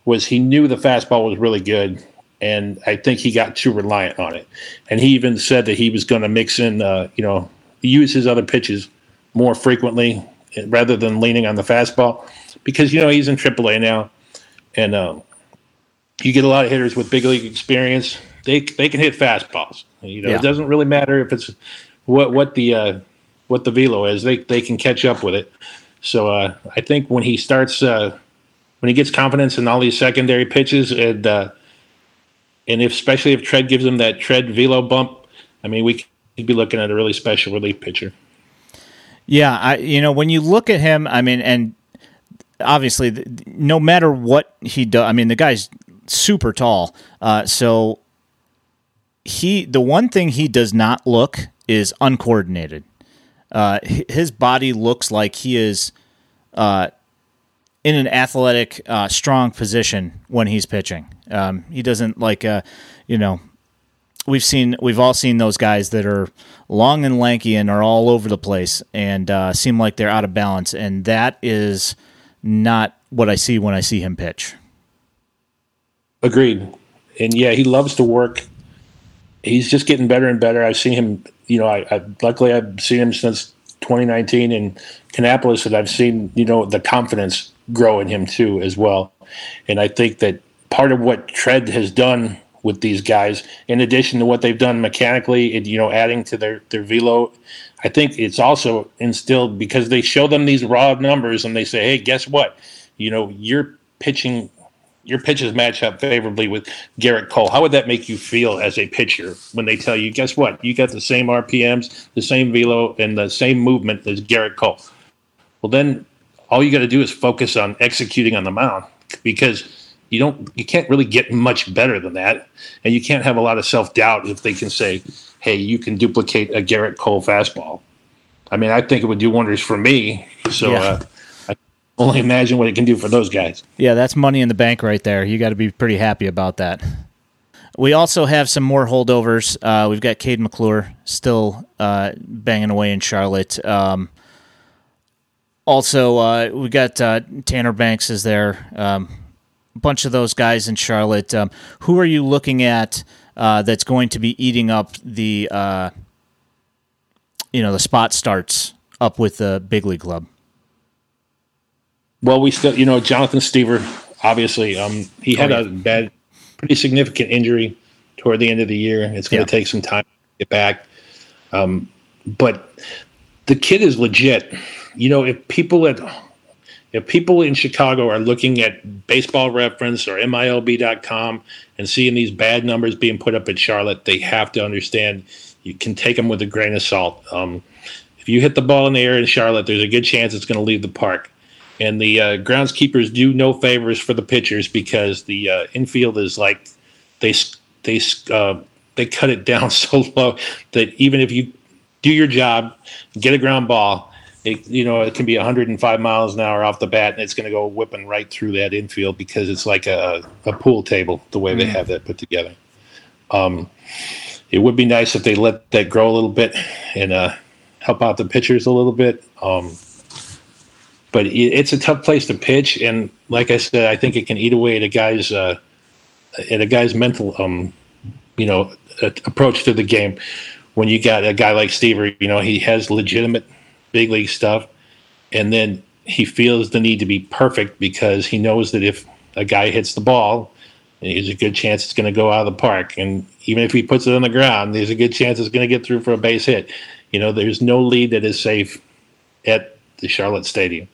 was he knew the fastball was really good, and I think he got too reliant on it. And he even said that he was going to mix in, uh, you know, use his other pitches more frequently rather than leaning on the fastball because you know he's in AAA now, and um, you get a lot of hitters with big league experience. They they can hit fastballs. You know, yeah. it doesn't really matter if it's what what the uh, what the velo is. They they can catch up with it. So uh, I think when he starts uh, when he gets confidence in all these secondary pitches and uh, and if especially if Tread gives him that Tread velo bump, I mean we could be looking at a really special relief pitcher. Yeah, I you know when you look at him, I mean, and obviously, no matter what he does, I mean, the guy's super tall. Uh, so he, the one thing he does not look is uncoordinated. Uh, his body looks like he is uh, in an athletic, uh, strong position when he's pitching. Um, he doesn't like, uh, you know, we've seen, we've all seen those guys that are long and lanky and are all over the place and uh, seem like they're out of balance. And that is not what I see when I see him pitch. Agreed. And yeah, he loves to work. He's just getting better and better. I've seen him, you know, I, I luckily I've seen him since 2019 in Kannapolis, and I've seen, you know, the confidence grow in him too as well. And I think that part of what Tread has done with these guys, in addition to what they've done mechanically, and you know, adding to their their velo, I think it's also instilled because they show them these raw numbers and they say, hey, guess what? You know, you're pitching your pitches match up favorably with Gerrit Cole. How would that make you feel as a pitcher when they tell you, guess what? You got the same RPMs, the same velo, and the same movement as Gerrit Cole. Well, then all you got to do is focus on executing on the mound because you don't you can't really get much better than that, and you can't have a lot of self doubt if they can say, "Hey, you can duplicate a Gerrit Cole fastball." I mean, I think it would do wonders for me. So. Yeah. Uh, only imagine what it can do for those guys. Yeah, that's money in the bank right there. You got to be pretty happy about that. We also have some more holdovers. Uh, we've got Cade McClure still uh, banging away in Charlotte. Um, also, uh, we got uh, Tanner Banks is there. Um, a bunch of those guys in Charlotte. Um, who are you looking at uh, that's going to be eating up the uh, you know the spot starts up with the big league club? Well, we still, you know, Jonathan Stiever, obviously, um, he had oh, yeah. a bad, pretty significant injury toward the end of the year. It's going to yeah. take some time to get back. Um, but the kid is legit. You know, if people at if people in Chicago are looking at baseball reference or MILB.com and seeing these bad numbers being put up at Charlotte, they have to understand you can take them with a grain of salt. Um, if you hit the ball in the air in Charlotte, there's a good chance it's going to leave the park and the uh, groundskeepers do no favors for the pitchers because the uh, infield is like they they uh, they cut it down so low that even if you do your job, get a ground ball, it, you know it can be 105 miles an hour off the bat, and it's going to go whipping right through that infield because it's like a, a pool table the way mm. they have that put together. Um, it would be nice if they let that grow a little bit and uh, help out the pitchers a little bit. Um, but it's a tough place to pitch, and like I said, I think it can eat away at a guy's uh, at a guy's mental, um, you know, approach to the game. When you got a guy like Stiever, you know, he has legitimate big league stuff, and then he feels the need to be perfect because he knows that if a guy hits the ball, there's a good chance it's going to go out of the park, and even if he puts it on the ground, there's a good chance it's going to get through for a base hit. You know, there's no lead that is safe at the Charlotte Stadium.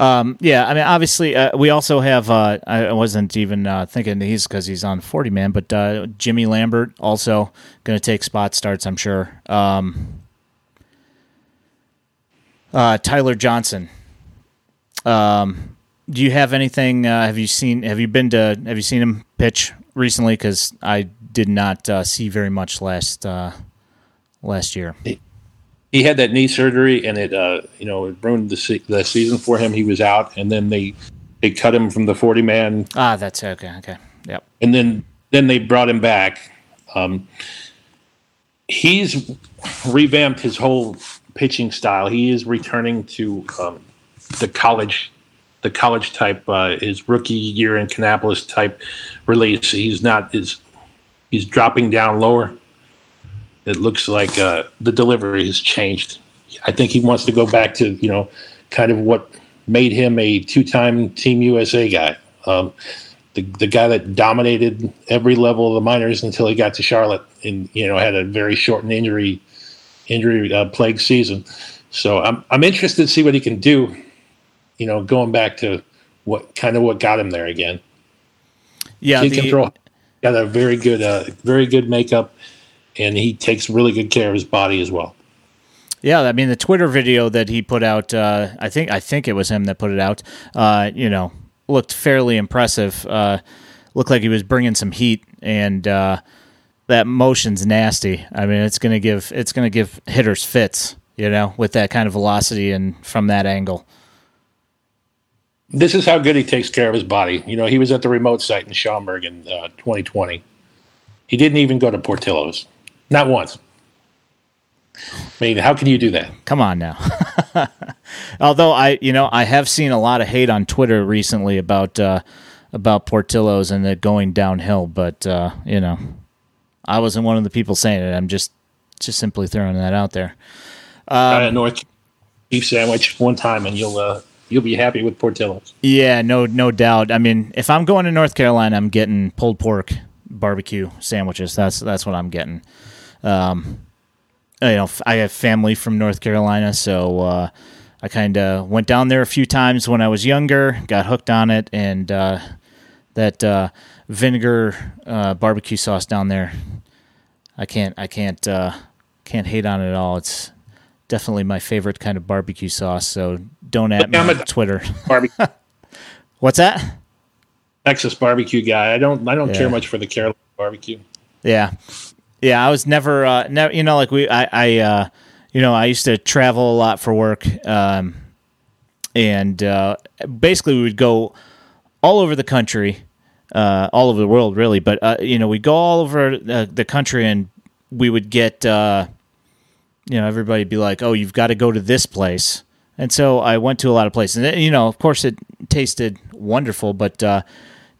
Um, yeah, I mean, obviously, uh, we also have. Uh, I wasn't even uh, thinking he's because he's on forty man, but uh, Jimmy Lambert also going to take spot starts. I'm sure. Um, uh, Tyler Johnson. Um, do you have anything? Uh, have you seen? Have you been to? Have you seen him pitch recently? Because I did not see very much last last year. He had that knee surgery, and it uh, you know it ruined the se- the season for him. He was out, and then they they cut him from the forty man. Ah, that's okay. Okay, yep. And then then they brought him back. Um, he's revamped his whole pitching style. He is returning to um, the college, the college type. Uh, his rookie year in Kannapolis type release. He's not is he's dropping down lower. It looks like uh, the delivery has changed. I think he wants to go back to you know, kind of what made him a two-time Team USA guy. Um, the, the guy that dominated every level of the minors until he got to Charlotte and you know had a very shortened injury injury uh, plague season. So I'm I'm interested to see what he can do. You know, going back to what kind of what got him there again. Yeah, he the- can throw. Got a very good, uh, very good makeup, and he takes really good care of his body as well. Yeah, I mean the Twitter video that he put out, uh, I think I think it was him that put it out. Uh, you know, looked fairly impressive. Uh, looked like he was bringing some heat, and uh, that motion's nasty. I mean, it's gonna give it's gonna give hitters fits. You know, with that kind of velocity and from that angle. This is how good he takes care of his body. You know, he was at the remote site in Schaumburg in uh, 2020. He didn't even go to Portillo's, not once. I mean, how can you do that? Come on now. Although I, you know, I have seen a lot of hate on Twitter recently about uh, about Portillo's and it going downhill, but uh, you know, I wasn't one of the people saying it. I'm just just simply throwing that out there. Try a North beef sandwich one time, and you'll uh, you'll be happy with Portillo's. Yeah, no, no doubt. I mean, if I'm going to North Carolina, I'm getting pulled pork barbecue sandwiches. That's that's what I'm getting. Um, you know, I have family from North Carolina, so uh, I kind of went down there a few times when I was younger, got hooked on it, and uh, that uh, vinegar uh, barbecue sauce down there, I can't, I can't, uh, can't hate on it at all. It's definitely my favorite kind of barbecue sauce. So don't at me I'm on a- Twitter. Barbecue, What's that? Texas barbecue guy. I don't I don't Yeah. care much for the Carolina barbecue. Yeah, yeah. I was never, uh, never. You know, like we, I, I, uh, you know, I used to travel a lot for work, um, and uh, basically we would go all over the country, uh, all over the world, really. But uh, you know, we'd go all over uh, the country, and we would get, uh, you know, everybody'd be like, "Oh, you've got to go to this place." And so I went to a lot of places. And, you know, of course, it tasted wonderful, but uh,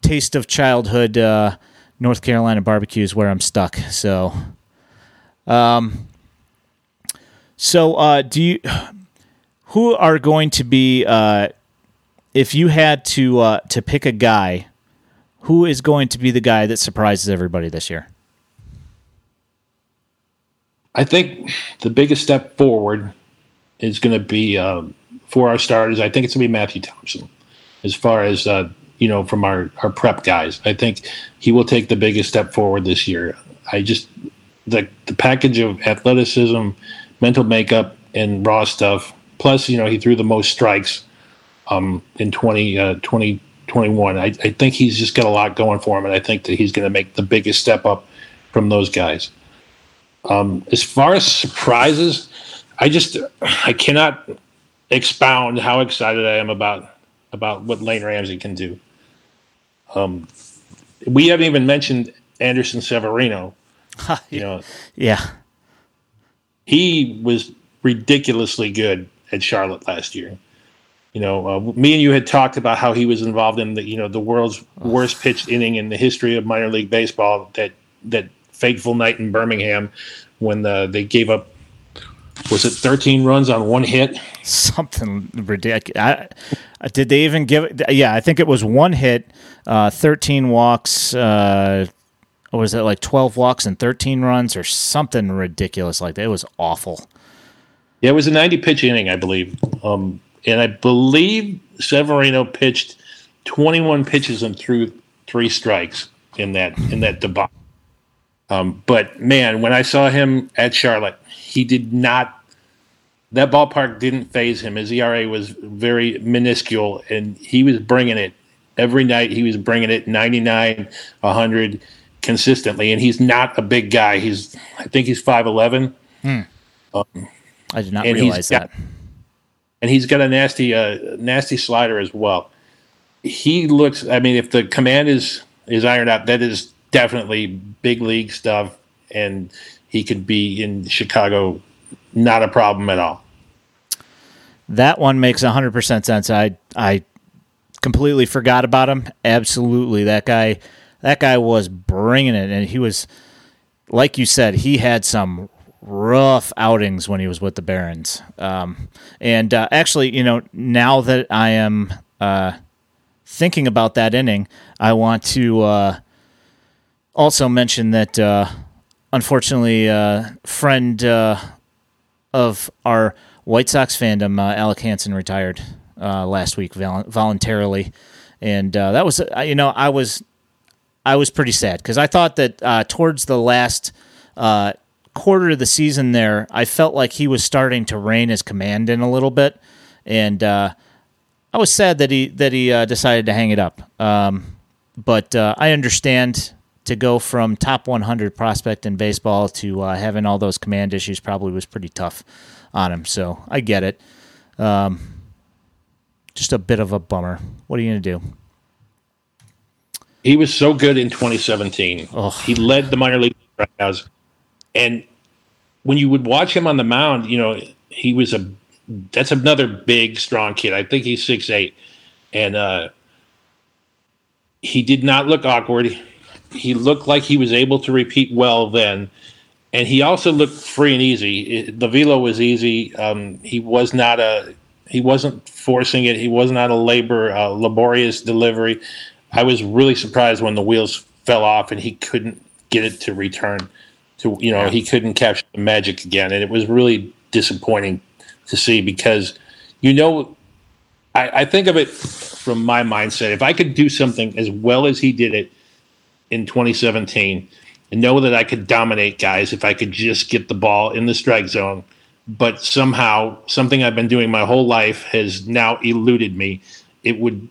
taste of childhood uh, North Carolina barbecue is where I'm stuck. So, um, so uh, do you? Who are going to be? Uh, if you had to uh, to pick a guy, who is going to be the guy that surprises everybody this year? I think the biggest step forward is going to be um, for our starters. I think it's going to be Matthew Thompson. As far as uh, you know, from our our prep guys, I think he will take the biggest step forward this year. I just the the package of athleticism, mental makeup, and raw stuff. Plus, you know, he threw the most strikes um, in 20, uh, 2021. I, I think he's just got a lot going for him, and I think that he's going to make the biggest step up from those guys. Um, as far as surprises, I just I cannot expound how excited I am about about what Lane Ramsey can do. Um, we haven't even mentioned Anderson Severino. You know, Yeah, he was ridiculously good at Charlotte last year. You know, uh, me and you had talked about how he was involved in the you know the world's worst pitched inning in the history of minor league baseball. That that fateful night in Birmingham when the, they gave up was it 13 runs on one hit? something ridiculous. did they even give it? Yeah, I think it was one hit, uh, 13 walks. Uh, or was it like 12 walks and 13 runs or something ridiculous like that? It was awful. Yeah, it was a 90 pitch inning, I believe. Um, and I believe Severino pitched 21 pitches and threw three strikes in that in that debacle. Um, but man, when I saw him at Charlotte, he did not. That ballpark didn't phase him. His ERA was very minuscule, and he was bringing it every night. He was bringing it 99, 100, consistently, and he's not a big guy. He's I think he's five eleven. Hmm. Um, I did not realize that. Got, and he's got a nasty uh, nasty slider as well. He looks. I mean, if the command is is ironed out, that is definitely big league stuff, and he could be in Chicago, not a problem at all. That one makes hundred percent sense. I I completely forgot about him. Absolutely, that guy that guy was bringing it, and he was like you said, he had some rough outings when he was with the Barons. Um, and uh, actually, you know, now that I am uh, thinking about that inning, I want to uh, also mention that uh, unfortunately, uh, friend uh, of our White Sox fandom, Alec Hansen, retired last week vol- voluntarily. And that was, you know, I was I was pretty sad because I thought that towards the last quarter of the season there, I felt like he was starting to rein his command in a little bit, and uh, I was sad that he that he uh, decided to hang it up. Um, but uh, I understand to go from top 100 prospect in baseball to uh, having all those command issues probably was pretty tough on him. So I get it. Um, just a bit of a bummer. What are you going to do? He was so good in 2017. Oh. He led the minor league strikeouts and when you would watch him on the mound, you know, he was a that's another big, strong kid. I think he's six eight, and uh, he did not look awkward. He looked like he was able to repeat well then, and he also looked free and easy. The velo was easy. Um, he was not a he wasn't forcing it. He was not a labor uh, laborious delivery. I was really surprised when the wheels fell off and he couldn't get it to return to you know yeah. he couldn't capture the magic again, and it was really disappointing to see because you know I, I think of it from my mindset. If I could do something as well as he did it in 2017 and know that I could dominate guys if I could just get the ball in the strike zone, but somehow something I've been doing my whole life has now eluded me, it would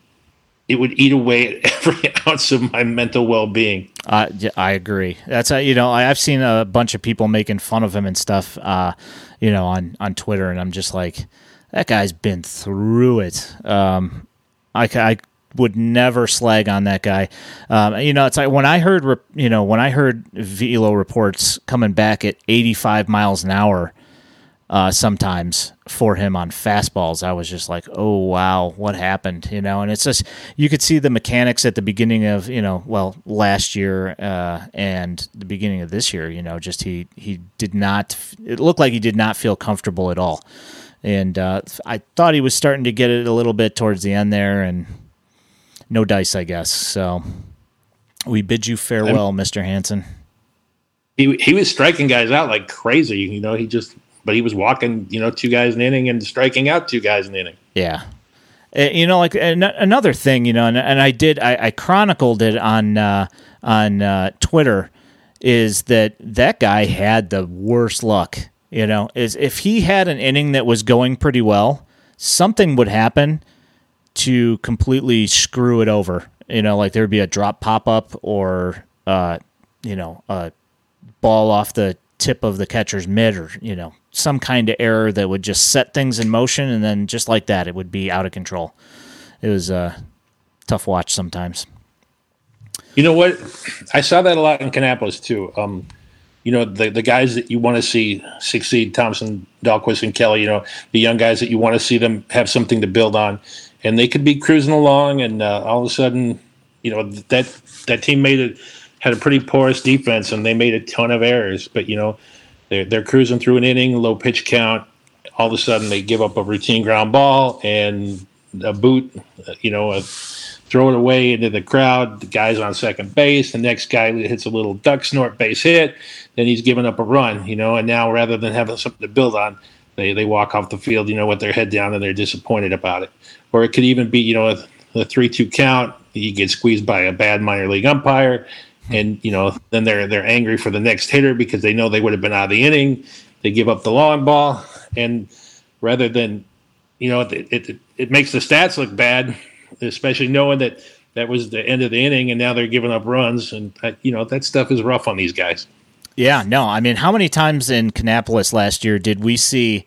it would eat away at every ounce of my mental well being. Uh, I agree. That's a, you know I, have seen a bunch of people making fun of him and stuff, uh, you know, on on Twitter, and I'm just like, that guy's been through it. Um, I, I would never slag on that guy. Um, you know, it's like when I heard, you know, when I heard velo reports coming back at 85 miles an hour uh, sometimes for him on fastballs. I was just like, oh wow, what happened? You know, and it's just you could see the mechanics at the beginning of you know, well, last year uh, and the beginning of this year. You know, just he he did not. It looked like he did not feel comfortable at all, and uh, I thought he was starting to get it a little bit towards the end there, and no dice, I guess. So we bid you farewell, Mister Hansen. He, he was striking guys out like crazy. You know, he just but he was walking, you know, two guys in an inning and striking out two guys in an inning. Yeah. Uh, you know, like another thing, you know, and, and I did, I, I, chronicled it on uh, on uh, Twitter, is that that guy had the worst luck. You know, is if he had an inning that was going pretty well, something would happen to completely screw it over. You know, like there'd be a drop pop up or, uh, you know, a ball off the tip of the catcher's mitt or, you know, some kind of error that would just set things in motion, and then just like that, it would be out of control. It was a uh, tough watch sometimes. You know what? I saw that a lot in Kannapolis too. Um, you know, the the guys that you want to see succeed, Thompson, Dalquist, and Kelley. You know, the young guys that you want to see them have something to build on, and they could be cruising along, and uh, all of a sudden, you know, that that team made it had a pretty porous defense, and they made a ton of errors. But you know, they're, they're cruising through an inning, low pitch count. All of a sudden, they give up a routine ground ball and a boot, you know, a, throw it away into the crowd. The guy's on second base. The next guy hits a little duck snort base hit. Then he's giving up a run, you know. And now, rather than having something to build on, they, they walk off the field, you know, with their head down and they're disappointed about it. Or it could even be, you know, a, a 3 2 count. You get squeezed by a bad minor league umpire hmm. and you know then they're they're angry for the next hitter because they know they would have been out of the inning. They give up the long ball, and rather than you know it it, it makes the stats look bad, especially knowing that that was the end of the inning, and now they're giving up runs, and you know that stuff is rough on these guys. Yeah, no, I mean, how many times in Kannapolis last year did we see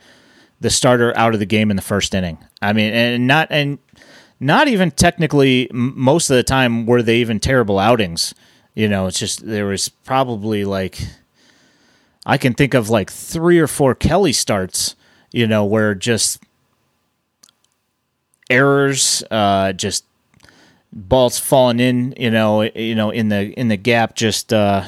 the starter out of the game in the first inning? I mean, and not and not even technically most of the time were they even terrible outings. You know, it's just there was probably like I can think of like three or four Kelley starts, you know, where just errors, uh, just balls falling in, you know, you know, in the in the gap, just uh,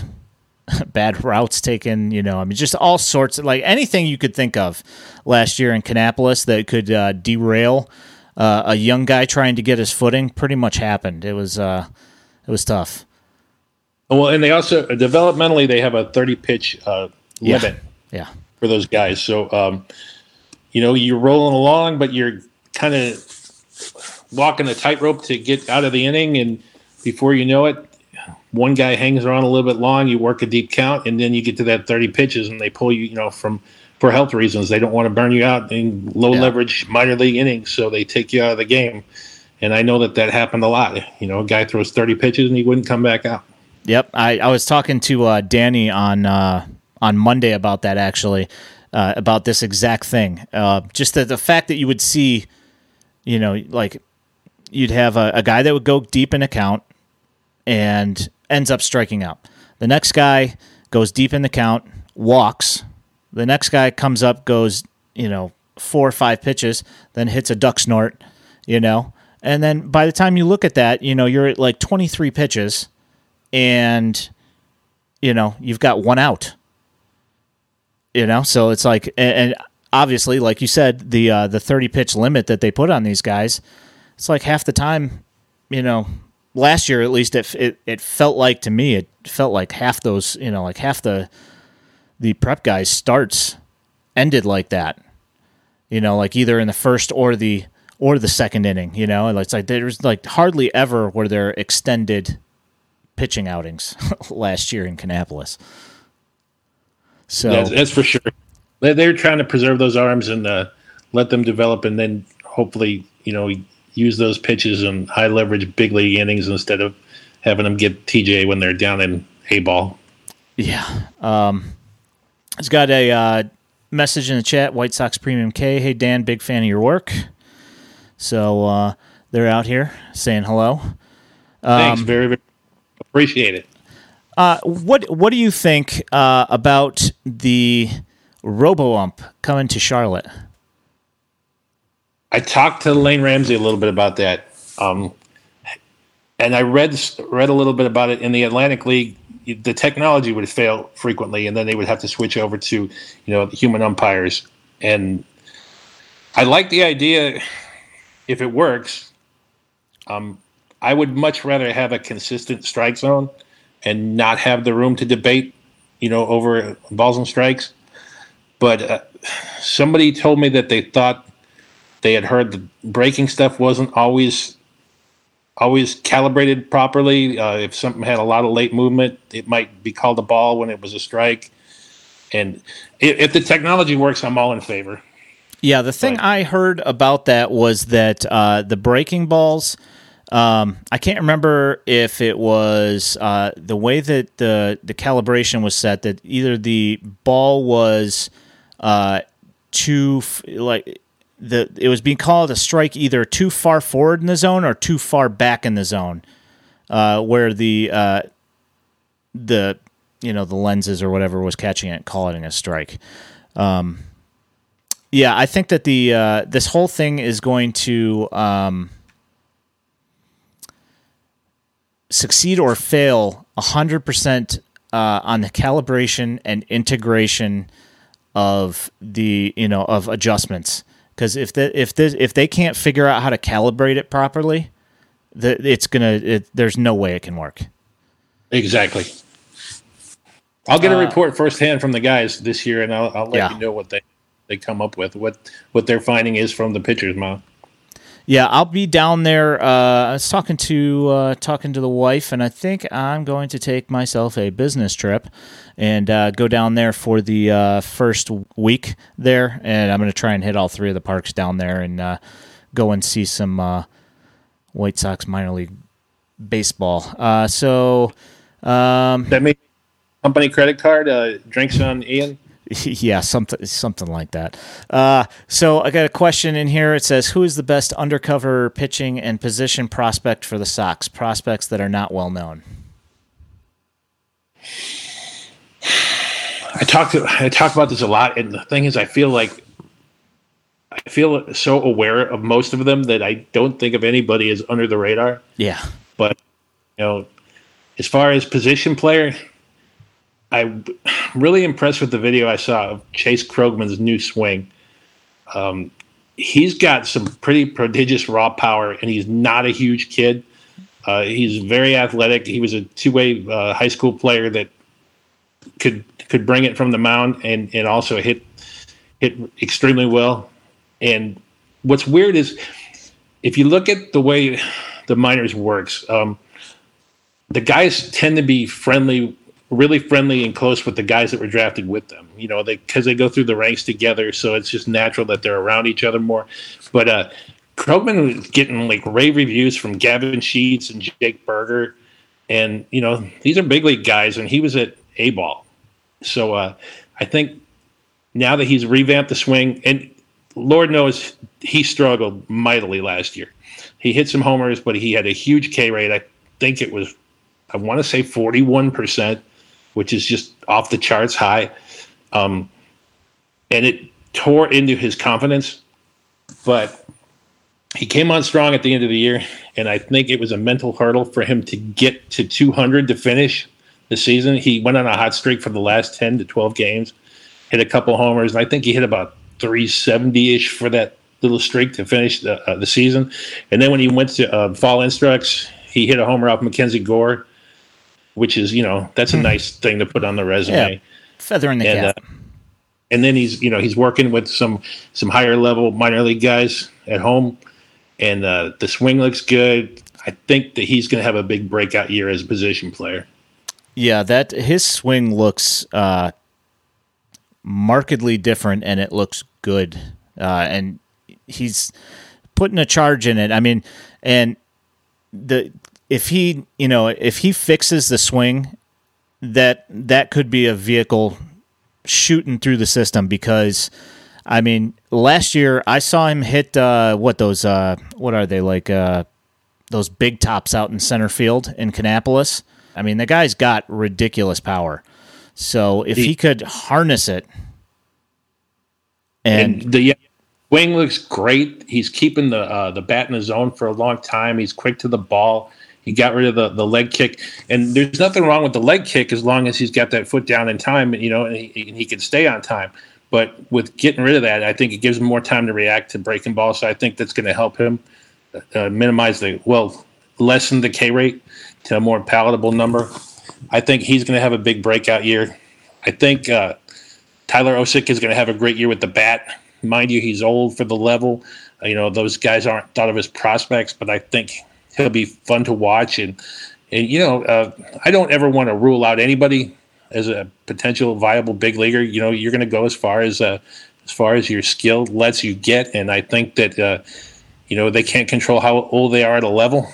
bad routes taken, you know, I mean, just all sorts of like anything you could think of last year in Kannapolis that could uh, derail uh, a young guy trying to get his footing. Pretty much happened. It was uh, it was tough. Well, and they also developmentally they have a thirty pitch uh, limit. Yeah. yeah. For those guys, so um, you know you're rolling along, but you're kind of walking a tightrope to get out of the inning, and before you know it, one guy hangs around a little bit long. You work a deep count, and then you get to that thirty pitches, and they pull you. You know, from for health reasons, they don't want to burn you out in low yeah. leverage minor league innings, so they take you out of the game. And I know that that happened a lot. You know, a guy throws thirty pitches and he wouldn't come back out. Yep, I, I was talking to uh, Danny on uh, on Monday about that actually, uh, about this exact thing. Uh, just the, the fact that you would see, you know, like you'd have a, a guy that would go deep in a count and ends up striking out. The next guy goes deep in the count, walks. The next guy comes up, goes, you know, four or five pitches, then hits a duck snort, you know. And then by the time you look at that, you know, you're at like 23 pitches and you know you've got one out. You know, so it's like, and, obviously, like you said, the uh, the thirty pitch limit that they put on these guys, it's like half the time. You know, last year at least, it it, it felt like to me, it felt like half those, you know, like half the the prep guys starts ended like that. You know, like either in the first or the or the second inning. You know, it's like there's like hardly ever where they're extended pitching outings last year in Kannapolis. So that's, that's for sure. They're trying to preserve those arms and uh, let them develop, and then hopefully, you know, use those pitches in high leverage big league innings instead of having them get TJ when they're down in A ball. Yeah. Um, it's got a uh, message in the chat White Sox Premium K. Hey, Dan, big fan of your work. So uh, they're out here saying hello. Um, Thanks. Very, very Appreciate it. Uh, what What do you think uh, about the RoboUmp coming to Charlotte? I talked to Lane Ramsey a little bit about that, um, and I read read a little bit about it in the Atlantic League. The technology would fail frequently, and then they would have to switch over to you know human umpires. And I like the idea if it works. Um, I would much rather have a consistent strike zone and not have the room to debate, you know, over balls and strikes. But uh, somebody told me that they thought they had heard the breaking stuff wasn't always always calibrated properly. Uh, if something had a lot of late movement, it might be called a ball when it was a strike. And if, if the technology works, I'm all in favor. Yeah, the thing but, I heard about that was that uh, the breaking balls – um, I can't remember if it was uh, the way that the the calibration was set that either the ball was uh, too like the it was being called a strike either too far forward in the zone or too far back in the zone, uh, where the uh, the you know the lenses or whatever was catching it, calling it a strike. Um, yeah, I think that the uh, this whole thing is going to. Um, succeed or fail 100% uh, on the calibration and integration of the you know of adjustments because if the, if this if they can't figure out how to calibrate it properly the, it's gonna it, there's no way it can work. Exactly. I'll get a uh, report firsthand from the guys this year and i'll, I'll let yeah. you know what they they come up with what what their finding is from the pitchers mouth yeah, I'll be down there. Uh, I was talking to uh, talking to the wife, and I think I'm going to take myself a business trip and uh, go down there for the uh, first week there, and I'm going to try and hit all three of the parks down there and uh, go and see some uh, White Sox minor league baseball. So um, that may company credit card drinks on Ian. Yeah, something something like that. Uh, so I got a question in here. It says, "Who is the best undercover pitching and position prospect for the Sox? Prospects that are not well known." I talk to, I talk about this a lot, and the thing is, I feel like I feel so aware of most of them that I don't think of anybody as under the radar. Yeah, but you know, as far as position player, I'm really impressed with the video I saw of Chase Krogman's new swing. Um, he's got some pretty prodigious raw power, and he's not a huge kid. Uh, he's very athletic. He was a two-way uh, high school player that could could bring it from the mound and and also hit hit extremely well. And what's weird is if you look at the way the minors works, um, the guys tend to be friendly really friendly and close with the guys that were drafted with them. You know, they because they go through the ranks together, so it's just natural that they're around each other more. But uh, Krogman was getting like rave reviews from Gavin Sheets and Jake Burger, and you know these are big league guys, and he was at A ball. So uh, I think now that he's revamped the swing, and Lord knows he struggled mightily last year. He hit some homers, but he had a huge K rate. I think it was, I want to say 41% which is just off the charts high. Um, and it tore into his confidence. But he came on strong at the end of the year, and I think it was a mental hurdle for him to get to 200 to finish the season. He went on a hot streak for the last 10 to 12 games, hit a couple homers, and I think he hit about 370 ish for that little streak to finish the, uh, the season. And then when he went to uh, fall instructs, he hit a homer off Mackenzie Gore which is you know that's a hmm. nice thing to put on the resume. Yeah. Feather in the and, cap. Uh, and then he's you know he's working with some some higher level minor league guys at home, and uh, the swing looks good. I think that he's going to have a big breakout year as a position player. Yeah, that his swing looks uh, markedly different, and it looks good. Uh, and he's putting a charge in it. I mean, and the if he, you know, if he fixes the swing, that that could be a vehicle shooting through the system because I mean, last year I saw him hit uh, what those uh, what are they like uh, those big tops out in center field in Kannapolis. I mean, the guy's got ridiculous power. So if he, he could harness it, and, and the wing looks great. He's keeping the uh, the bat in the zone for a long time. He's quick to the ball. He got rid of the, the leg kick, and there's nothing wrong with the leg kick as long as he's got that foot down in time, you know, and he, and he can stay on time. But with getting rid of that, I think it gives him more time to react to breaking balls. So I think that's going to help him uh, minimize the well, lessen the K rate to a more palatable number. I think he's going to have a big breakout year. I think uh, Tyler Osik is going to have a great year with the bat. Mind you, he's old for the level. Uh, you know, those guys aren't thought of as prospects, but I think he'll be fun to watch. And, and you know, uh, I don't ever want to rule out anybody as a potential viable big leaguer. You know, you're going to go as far as uh, as far as your skill lets you get. And I think that uh, you know they can't control how old they are at a level.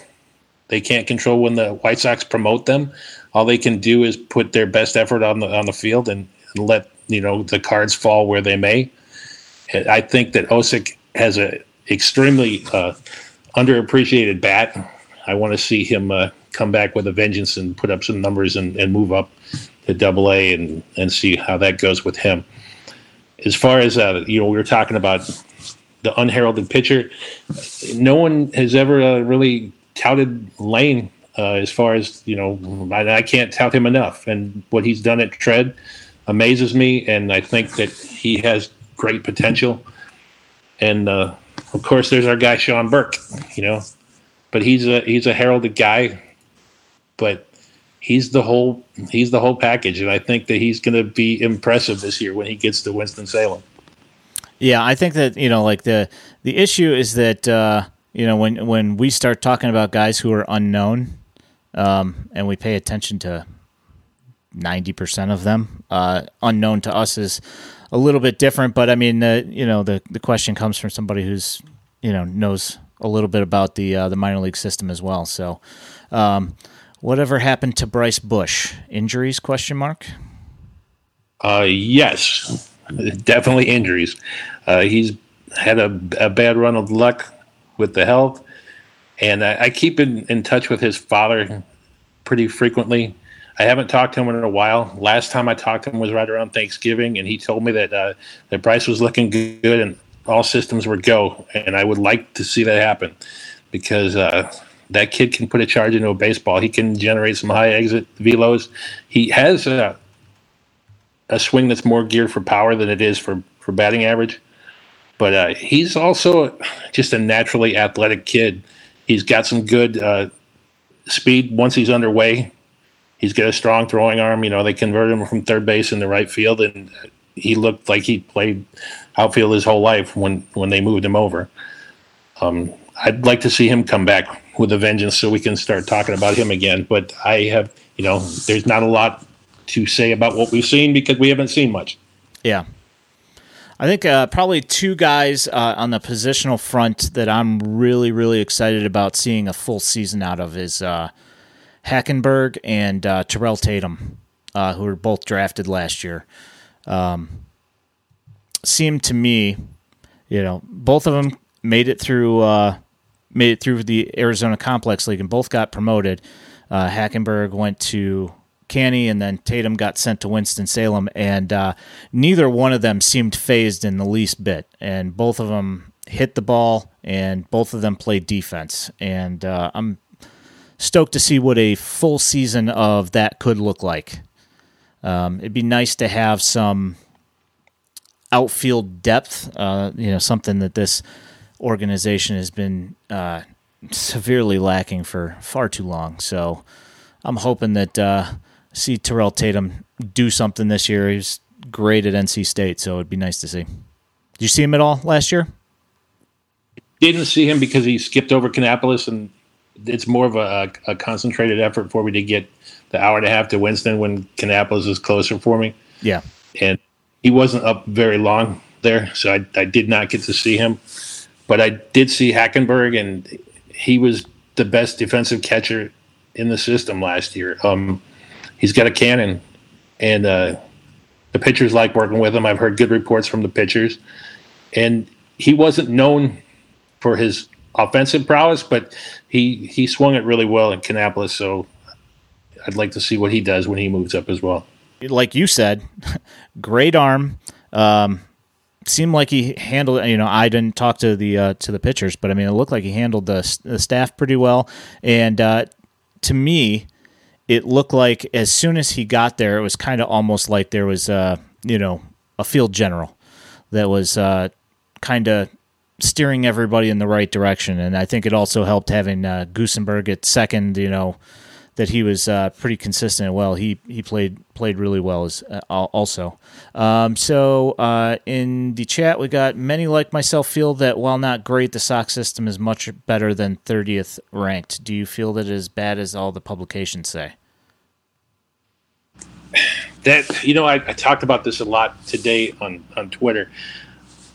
They can't control when the White Sox promote them. All they can do is put their best effort on the on the field and, and let you know the cards fall where they may. I think that Osik has a extremely uh, underappreciated bat. I want to see him uh, come back with a vengeance and put up some numbers and, and move up to double A and, and see how that goes with him. As far as, uh, you know, we were talking about the unheralded pitcher, no one has ever uh, really touted Lane uh, as far as, you know, I, I can't tout him enough. And what he's done at Tread amazes me. And I think that he has great potential. And, uh, of course, there's our guy Sean Burke, you know, but he's a he's a heralded guy, but he's the whole he's the whole package, and I think that he's going to be impressive this year when he gets to Winston Salem. Yeah, I think that you know, like the the issue is that uh, you know when when we start talking about guys who are unknown, um, and we pay attention to ninety percent of them, uh, unknown to us is a little bit different. But I mean, uh, you know, the the question comes from somebody who's you know knows a little bit about the uh, the minor league system as well. So, Um, whatever happened to Bryce Bush? Injuries? Question mark. Uh, yes, definitely injuries. Uh, he's had a, a bad run of luck with the health, and I, I keep in, in touch with his father pretty frequently. I haven't talked to him in a while. Last time I talked to him was right around Thanksgiving, and he told me that uh, that Bryce was looking good and all systems were go. And I would like to see that happen because uh, that kid can put a charge into a baseball. He can generate some high exit velos. He has a, a swing that's more geared for power than it is for, for batting average. But uh, he's also just a naturally athletic kid. He's got some good uh, speed once he's underway. He's got a strong throwing arm. You know, they converted him from third base into right field, and he looked like he played outfield his whole life when when they moved him over. Um, I'd like to see him come back with a vengeance so we can start talking about him again. But I have, you know, there's not a lot to say about what we've seen because we haven't seen much. Yeah. I think uh, probably two guys uh, on the positional front that I'm really, really excited about seeing a full season out of is uh, Hackenberg and uh, Terrell Tatum, uh, who were both drafted last year. Um, seemed to me, you know, both of them made it through uh, made it through the Arizona Complex League and both got promoted. Uh, Hackenberg went to Canny, and then Tatum got sent to Winston Salem, and uh, neither one of them seemed phased in the least bit, and both of them hit the ball, and both of them played defense, and uh, I'm stoked to see what a full season of that could look like. Um, it'd be nice to have some outfield depth. Uh, you know, something that this organization has been uh, severely lacking for far too long. So I'm hoping that uh, see Terrell Tatum do something this year. He's great at NC State, so it'd be nice to see. Did you see him at all last year? Didn't see him because he skipped over Kannapolis and it's more of a, a concentrated effort for me to get the hour and a half to Winston when Kannapolis is closer for me. Yeah, and he wasn't up very long there, so I, I did not get to see him. But I did see Hackenberg, and he was the best defensive catcher in the system last year. Um, he's got a cannon, and uh, the pitchers like working with him. I've heard good reports from the pitchers, and he wasn't known for his offensive prowess, but he he swung it really well in Kannapolis. So I'd like to see what he does when he moves up as well like you said, great arm. Um, seemed like he handled. You know, I didn't talk to the uh, to the pitchers, but I mean, it looked like he handled the, the staff pretty well. And uh, to me, it looked like as soon as he got there, it was kind of almost like there was, uh, you know, a field general that was uh, kind of steering everybody in the right direction. And I think it also helped having uh, Goosenberg at second. You know that he was uh, pretty consistent. Well, he he played played really well as uh, also. Um, so uh, in the chat, we got many like myself feel that while not great, the Sox system is much better than 30th ranked. Do you feel that it is bad as all the publications say? That you know, I, I talked about this a lot today on on Twitter.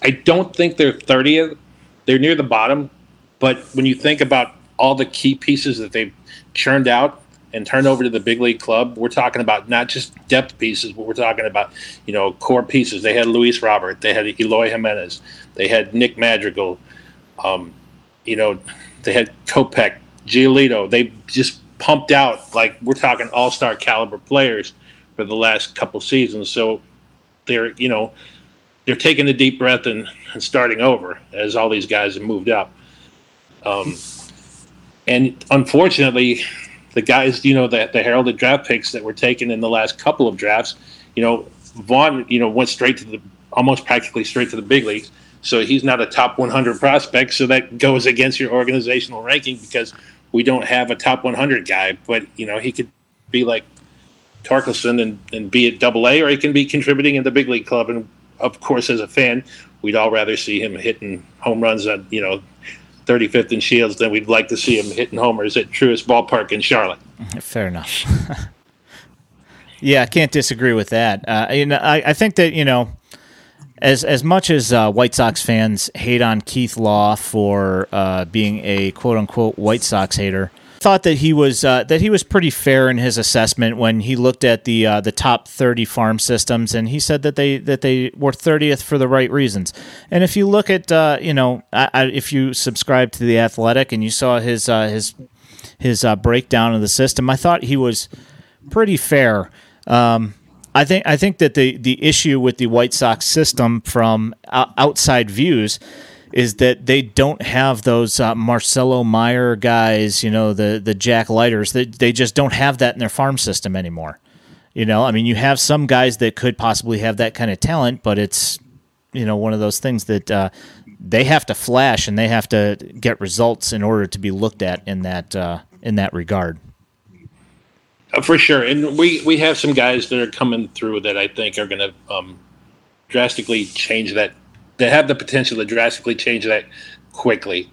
I don't think they're 30th. They're near the bottom, but when you think about all the key pieces that they've churned out and turned over to the big league club, we're talking about not just depth pieces, but we're talking about you know core pieces. They had Luis Robert, they had Eloy Jimenez, they had Nick Madrigal, um, you know, they had Kopech, Giolito. They just pumped out like we're talking all star caliber players for the last couple seasons. So they're you know they're taking a deep breath and, and starting over as all these guys have moved up. Um, and unfortunately, the guys, you know, the, the heralded draft picks that were taken in the last couple of drafts, you know, Vaughn, you know, went straight to the almost practically straight to the big leagues. So he's not a top 100 prospect. So that goes against your organizational ranking because we don't have a top 100 guy. But, you know, he could be like Torkelson and, and be at double A, or he can be contributing in the big league club. And of course, as a fan, we'd all rather see him hitting home runs on, you know, 35th and Shields than we'd like to see him hitting homers at Truist Ballpark in Charlotte. Fair enough. yeah, I can't disagree with that. Uh, know, I, I think that you know, as as much as uh, White Sox fans hate on Keith Law for uh, being a quote unquote White Sox hater, thought that he was uh, that he was pretty fair in his assessment when he looked at the uh, the top thirty farm systems, and he said that they that they were thirtieth for the right reasons. And if you look at uh, you know I, I, if you subscribe to the Athletic and you saw his uh, his his uh, breakdown of the system, I thought he was pretty fair. Um, I think I think that the the issue with the White Sox system from outside views is that they don't have those uh, Marcelo Meyer guys, you know, the the Jack Leiters. They, they just don't have that in their farm system anymore. You know, I mean, you have some guys that could possibly have that kind of talent, but it's you know one of those things that uh, they have to flash and they have to get results in order to be looked at in that uh, in that regard. Uh, for sure, and we we have some guys that are coming through that I think are going to um, drastically change that they have the potential to drastically change that quickly.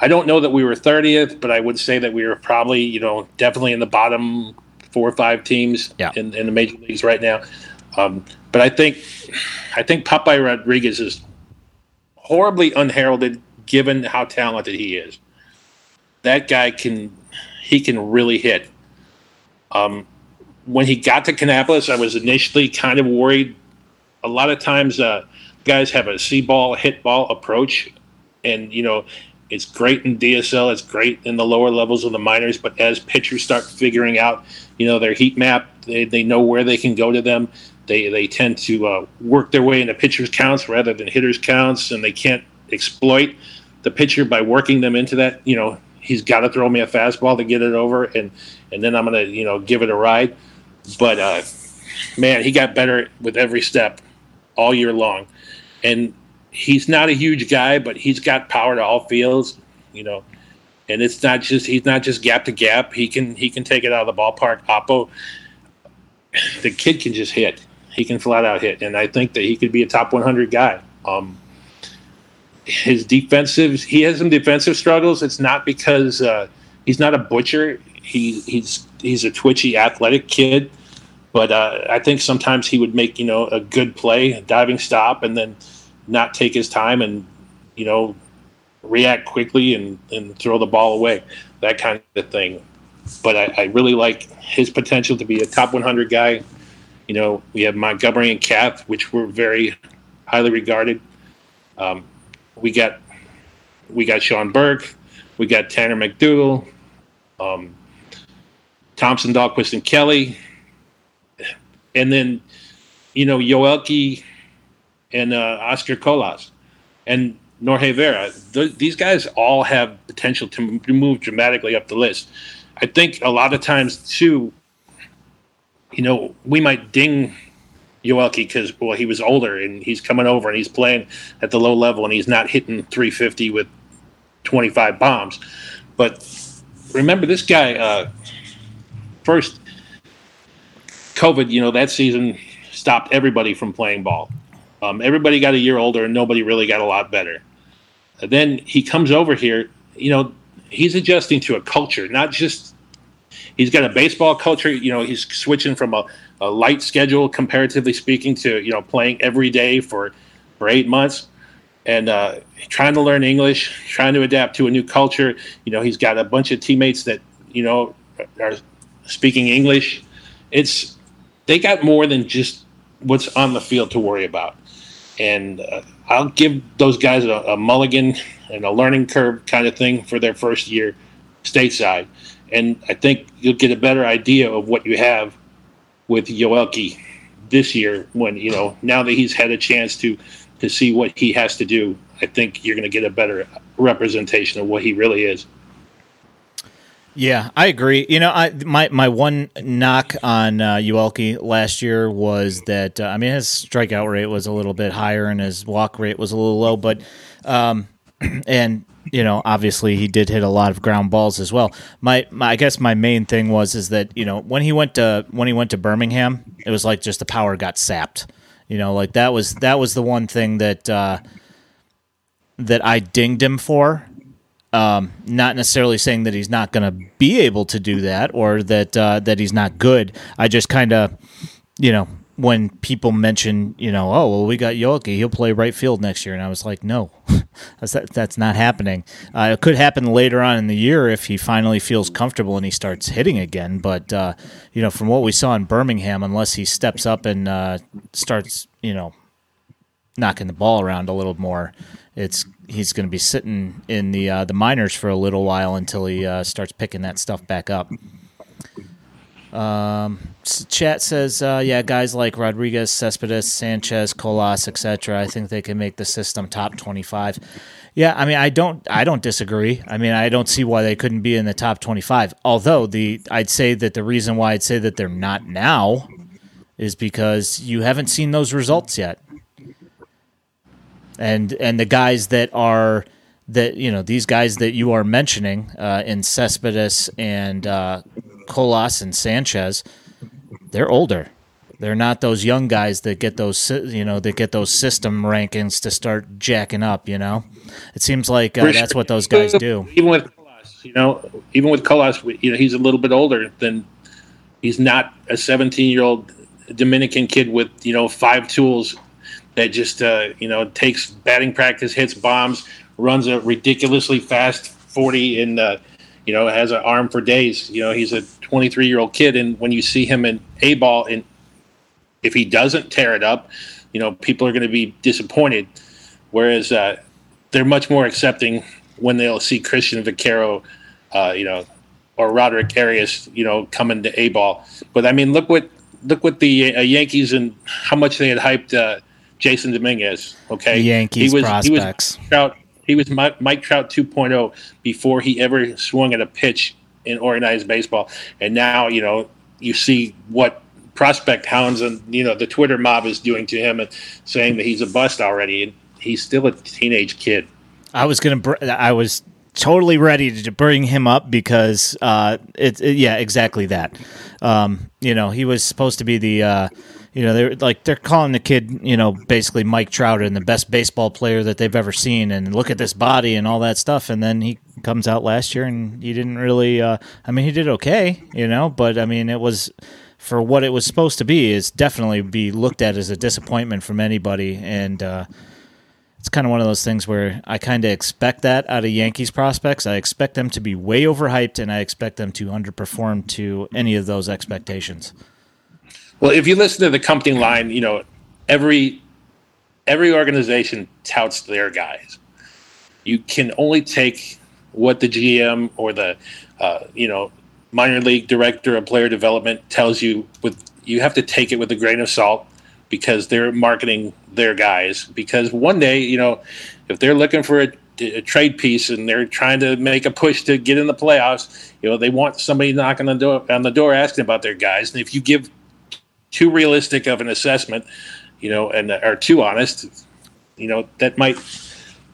I don't know that we were 30th, but I would say that we were probably, you know, definitely in the bottom four or five teams yeah. in, in the major leagues right now. Um, but I think, I think Popeye Rodriguez is horribly unheralded given how talented he is. That guy can, he can really hit. Um, when he got to Kannapolis, I was initially kind of worried. A lot of times, uh, guys have a see ball, hit ball approach, and you know it's great in DSL, it's great in the lower levels of the minors. But as pitchers start figuring out, you know, their heat map, they, they know where they can go to them. They they tend to uh, work their way into pitchers counts rather than hitters counts, and they can't exploit the pitcher by working them into that. You know, he's got to throw me a fastball to get it over, and and then I'm gonna you know give it a ride. But uh, man, he got better with every step all year long and he's not a huge guy, but he's got power to all fields, you know. And it's not just he's not just gap to gap. He can he can take it out of the ballpark. Oppo, the kid can just hit. He can flat out hit, and I think that he could be a top 100 guy. Um, his defensive, he has some defensive struggles. It's not because uh, he's not a butcher. He he's he's a twitchy, athletic kid but uh, I think sometimes he would make you know a good play, a diving stop, and then not take his time and you know react quickly and, and throw the ball away, that kind of thing. But I, I really like his potential to be a top 100 guy. You know, we have Montgomery and Kath, which were very highly regarded. Um, we got we got Sean Burke, we got Tanner McDougal, um, Thompson, Dalquist, and Kelley and then you know Yoelqui and uh, Oscar Colas and Norge Vera. Th- these guys all have potential to move dramatically up the list. I think a lot of times too, you know, we might ding Yoelqui because well he was older and he's coming over and he's playing at the low level and he's not hitting 350 with 25 bombs. But remember this guy. Uh, first, COVID, you know, that season stopped everybody from playing ball. Um, everybody got a year older, and nobody really got a lot better. And then he comes over here. You know, he's adjusting to a culture, not just. He's got a baseball culture. You know, he's switching from a, a light schedule, comparatively speaking, to you know playing every day for for eight months and uh, trying to learn English, trying to adapt to a new culture. You know, he's got a bunch of teammates that you know are speaking English. It's they got more than just what's on the field to worry about. And uh, I'll give those guys a, a, mulligan and a learning curve kind of thing for their first year stateside. And I think you'll get a better idea of what you have with Yoelqui this year when, you know, now that he's had a chance to to see what he has to do, I think you're going to get a better representation of what he really is. Yeah, I agree. You know, I my my one knock on uh, Yoelqui last year was that uh, I mean his strikeout rate was a little bit higher and his walk rate was a little low, but um, and you know obviously he did hit a lot of ground balls as well. My, my I guess my main thing was is that you know when he went to when he went to Birmingham, it was like just the power got sapped. You know, like that was that was the one thing that uh, that I dinged him for um, not necessarily saying that he's not going to be able to do that or that uh, that he's not good. I just kind of, you know, when people mention, you know, oh well, we got Yoelqui, he'll play right field next year, and I was like, no, that's, that's not happening. Uh, it could happen later on in the year if he finally feels comfortable and he starts hitting again. But uh, you know, from what we saw in Birmingham, unless he steps up and uh, starts, you know, knocking the ball around a little more, it's he's going to be sitting in the uh, the minors for a little while until he uh, starts picking that stuff back up. Um, chat says, uh, yeah, guys like Rodriguez, Cespedes, Sanchez, Colas, etc. I think they can make the system top twenty-five. Yeah, I mean, I don't, I don't disagree. I mean, I don't see why they couldn't be in the top twenty-five. Although the, I'd say that the reason why I'd say that they're not now is because you haven't seen those results yet, and and the guys that are that you know these guys that you are mentioning uh, in Cespedes and uh, Colas and Sanchez, they're older. They're not those young guys that get those you know that get those system rankings to start jacking up. You know, it seems like uh, that's what those guys do. Even with Colas, you know, even with Colas, you know, he's a little bit older than he's not a 17 year old Dominican kid with you know five tools that just uh, you know takes batting practice, hits bombs, runs a ridiculously fast 40 and uh, you know has an arm for days. You know, he's a 23 year old kid, and when you see him in a ball, and if he doesn't tear it up, you know people are going to be disappointed. Whereas uh, they're much more accepting when they'll see Christian Vaquero, uh, you know, or Roderick Arias, you know, coming to a ball. But I mean, look what look what the uh, Yankees and how much they had hyped Jasson Dominguez. Okay, Yankees he was, prospects. He was Trout, he was Mike Trout 2.0 before he ever swung at a pitch in organized baseball, and now you know you see what prospect hounds and you know the Twitter mob is doing to him and saying that he's a bust already, and he's still a teenage kid. I was gonna. Br- I was totally ready to bring him up because uh, it's it yeah, exactly that. Um, you know, he was supposed to be the. Uh, you know, they're like they're calling the kid, you know, basically Mike Trout and the best baseball player that they've ever seen, and look at this body and all that stuff. And then he comes out last year and he didn't really. Uh, I mean, he did okay, you know, but I mean, it was for what it was supposed to be. Is definitely be looked at as a disappointment from anybody, and uh, it's kind of one of those things where I kind of expect that out of Yankees prospects. I expect them to be way overhyped, and I expect them to underperform to any of those expectations. Well, if you listen to the company line, you know every every organization touts their guys. You can only take what the GM or the uh, you know minor league director of player development tells you. With you have to take it with a grain of salt because they're marketing their guys. Because one day, you know, if they're looking for a, a, trade piece and they're trying to make a push to get in the playoffs, you know, they want somebody knocking on the door, on the door asking about their guys. And if you give too realistic of an assessment, you know, and are too honest, you know, that might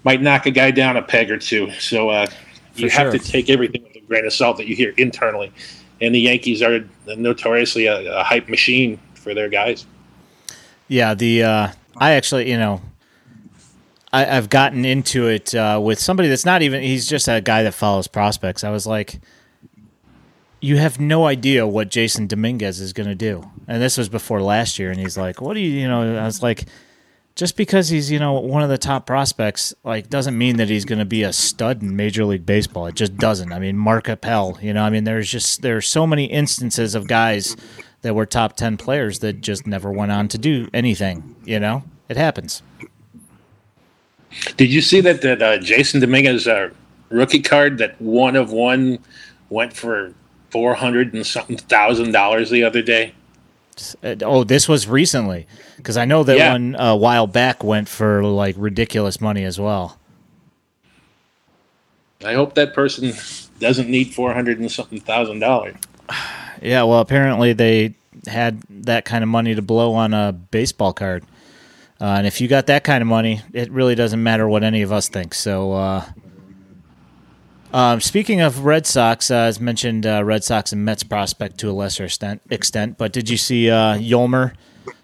might knock a guy down a peg or two. So uh, you sure. have to take everything with a grain of salt that you hear internally. And the Yankees are notoriously a, a hype machine for their guys. Yeah, the uh, I actually, you know, I, have gotten into it uh, with somebody that's not even. He's just a guy that follows prospects. I was like, you have no idea what Jasson Dominguez is going to do, and this was before last year. And he's like, "What do you, you know?" I was like, just because he's you know one of the top prospects, like doesn't mean that he's going to be a stud in Major League Baseball. It just doesn't. I mean, Mark Appel, you know, I mean, there's just there's so many instances of guys that were top 10 players that just never went on to do anything. You know, it happens. Did you see that that uh, Jasson Dominguez uh, rookie card that one of one went for four hundred and something thousand dollars the other day? Oh, this was recently because I know that yeah. one a while back went for like ridiculous money as well. I hope that person doesn't need four hundred and something thousand dollars. Yeah, well, apparently they had that kind of money to blow on a baseball card. Uh, and if you got that kind of money, it really doesn't matter what any of us think. So, uh, um, speaking of Red Sox, uh, as mentioned, uh, Red Sox and Mets prospect to a lesser extent. extent but did you see uh, Yolmer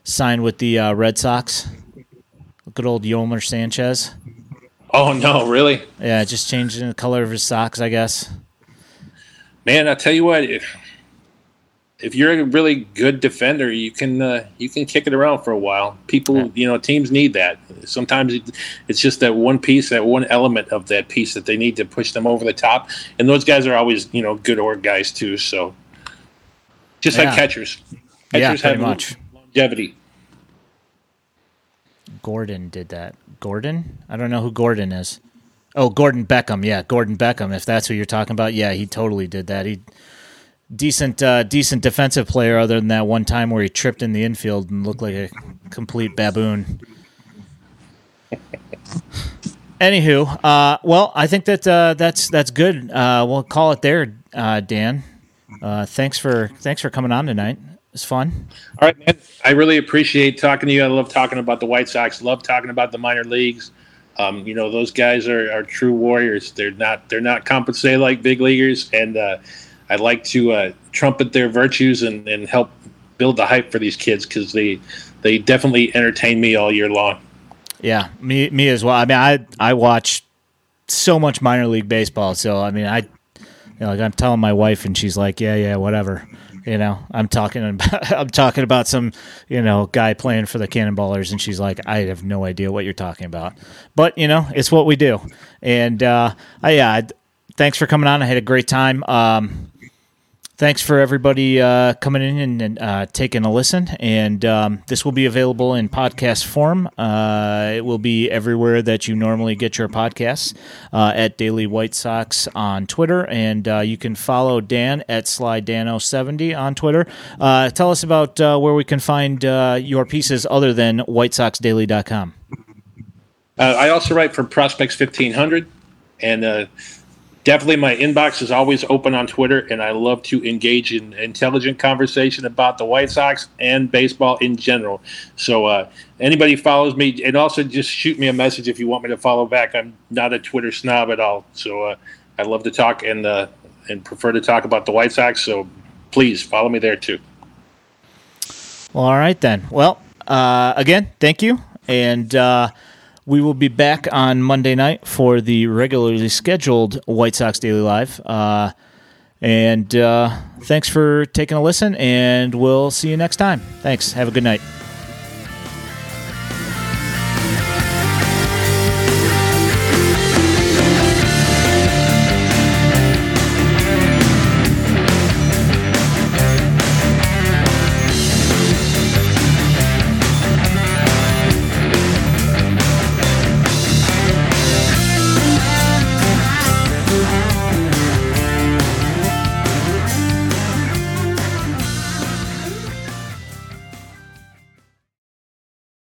sign with the uh, Red Sox? Good old Yolmer Sanchez. Oh no, really? Yeah, just changing the color of his socks, I guess. Man, I tell you what, if you're a really good defender, you can uh, you can kick it around for a while. People, yeah. you know, teams need that. Sometimes it's just that one piece, that one element of that piece that they need to push them over the top. And those guys are always, you know, good org guys too. So just yeah. like catchers, catchers yeah, have much longevity. Gordon did that. Gordon? I don't know who Gordon is. Oh, Gordon Beckham. Yeah, Gordon Beckham. If that's who you're talking about, yeah, he totally did that. He decent, uh, decent defensive player. Other than that one time where he tripped in the infield and looked like a complete baboon. Anywho, uh, well, I think that uh, that's that's good. Uh, we'll call it there, uh, Dan. Uh, thanks for thanks for coming on tonight. It's fun. All right, man. I really appreciate talking to you. I love talking about the White Sox. Love talking about the minor leagues. Um, you know, those guys are, are true warriors. They're not they're not compensated like big leaguers, and uh, I like to uh, trumpet their virtues and, and help build the hype for these kids because they they definitely entertain me all year long. Yeah, me me as well. I mean, I I watch so much minor league baseball, so I mean, I you know, like I'm telling my wife, and she's like, "Yeah, yeah, whatever." You know, I'm talking about I'm talking about some you know guy playing for the Cannonballers, and she's like, I have no idea what you're talking about, but you know, it's what we do. And uh, I, yeah, thanks for coming on. I had a great time. Um, thanks for everybody uh, coming in and, and uh, taking a listen. And um, this will be available in podcast form. Uh, it will be everywhere that you normally get your podcasts uh, at Daily White Sox on Twitter. And uh, you can follow Dan at SlyDano70 on Twitter. Uh, tell us about where we can find your pieces other than WhiteSoxDaily.com. I also write for Prospects 1500. And definitely my inbox is always open on Twitter, and I love to engage in intelligent conversation about the White Sox and baseball in general. So uh, anybody follows me, and also just shoot me a message if you want me to follow back. I'm not a Twitter snob at all, so uh, I love to talk and uh, and prefer to talk about the White Sox. So please follow me there too. Well, all right then. Well, uh, again, thank you, and uh, we will be back on Monday night for the regularly scheduled White Sox Daily Live. Uh, and uh, thanks for taking a listen, and we'll see you next time. Thanks. Have a good night.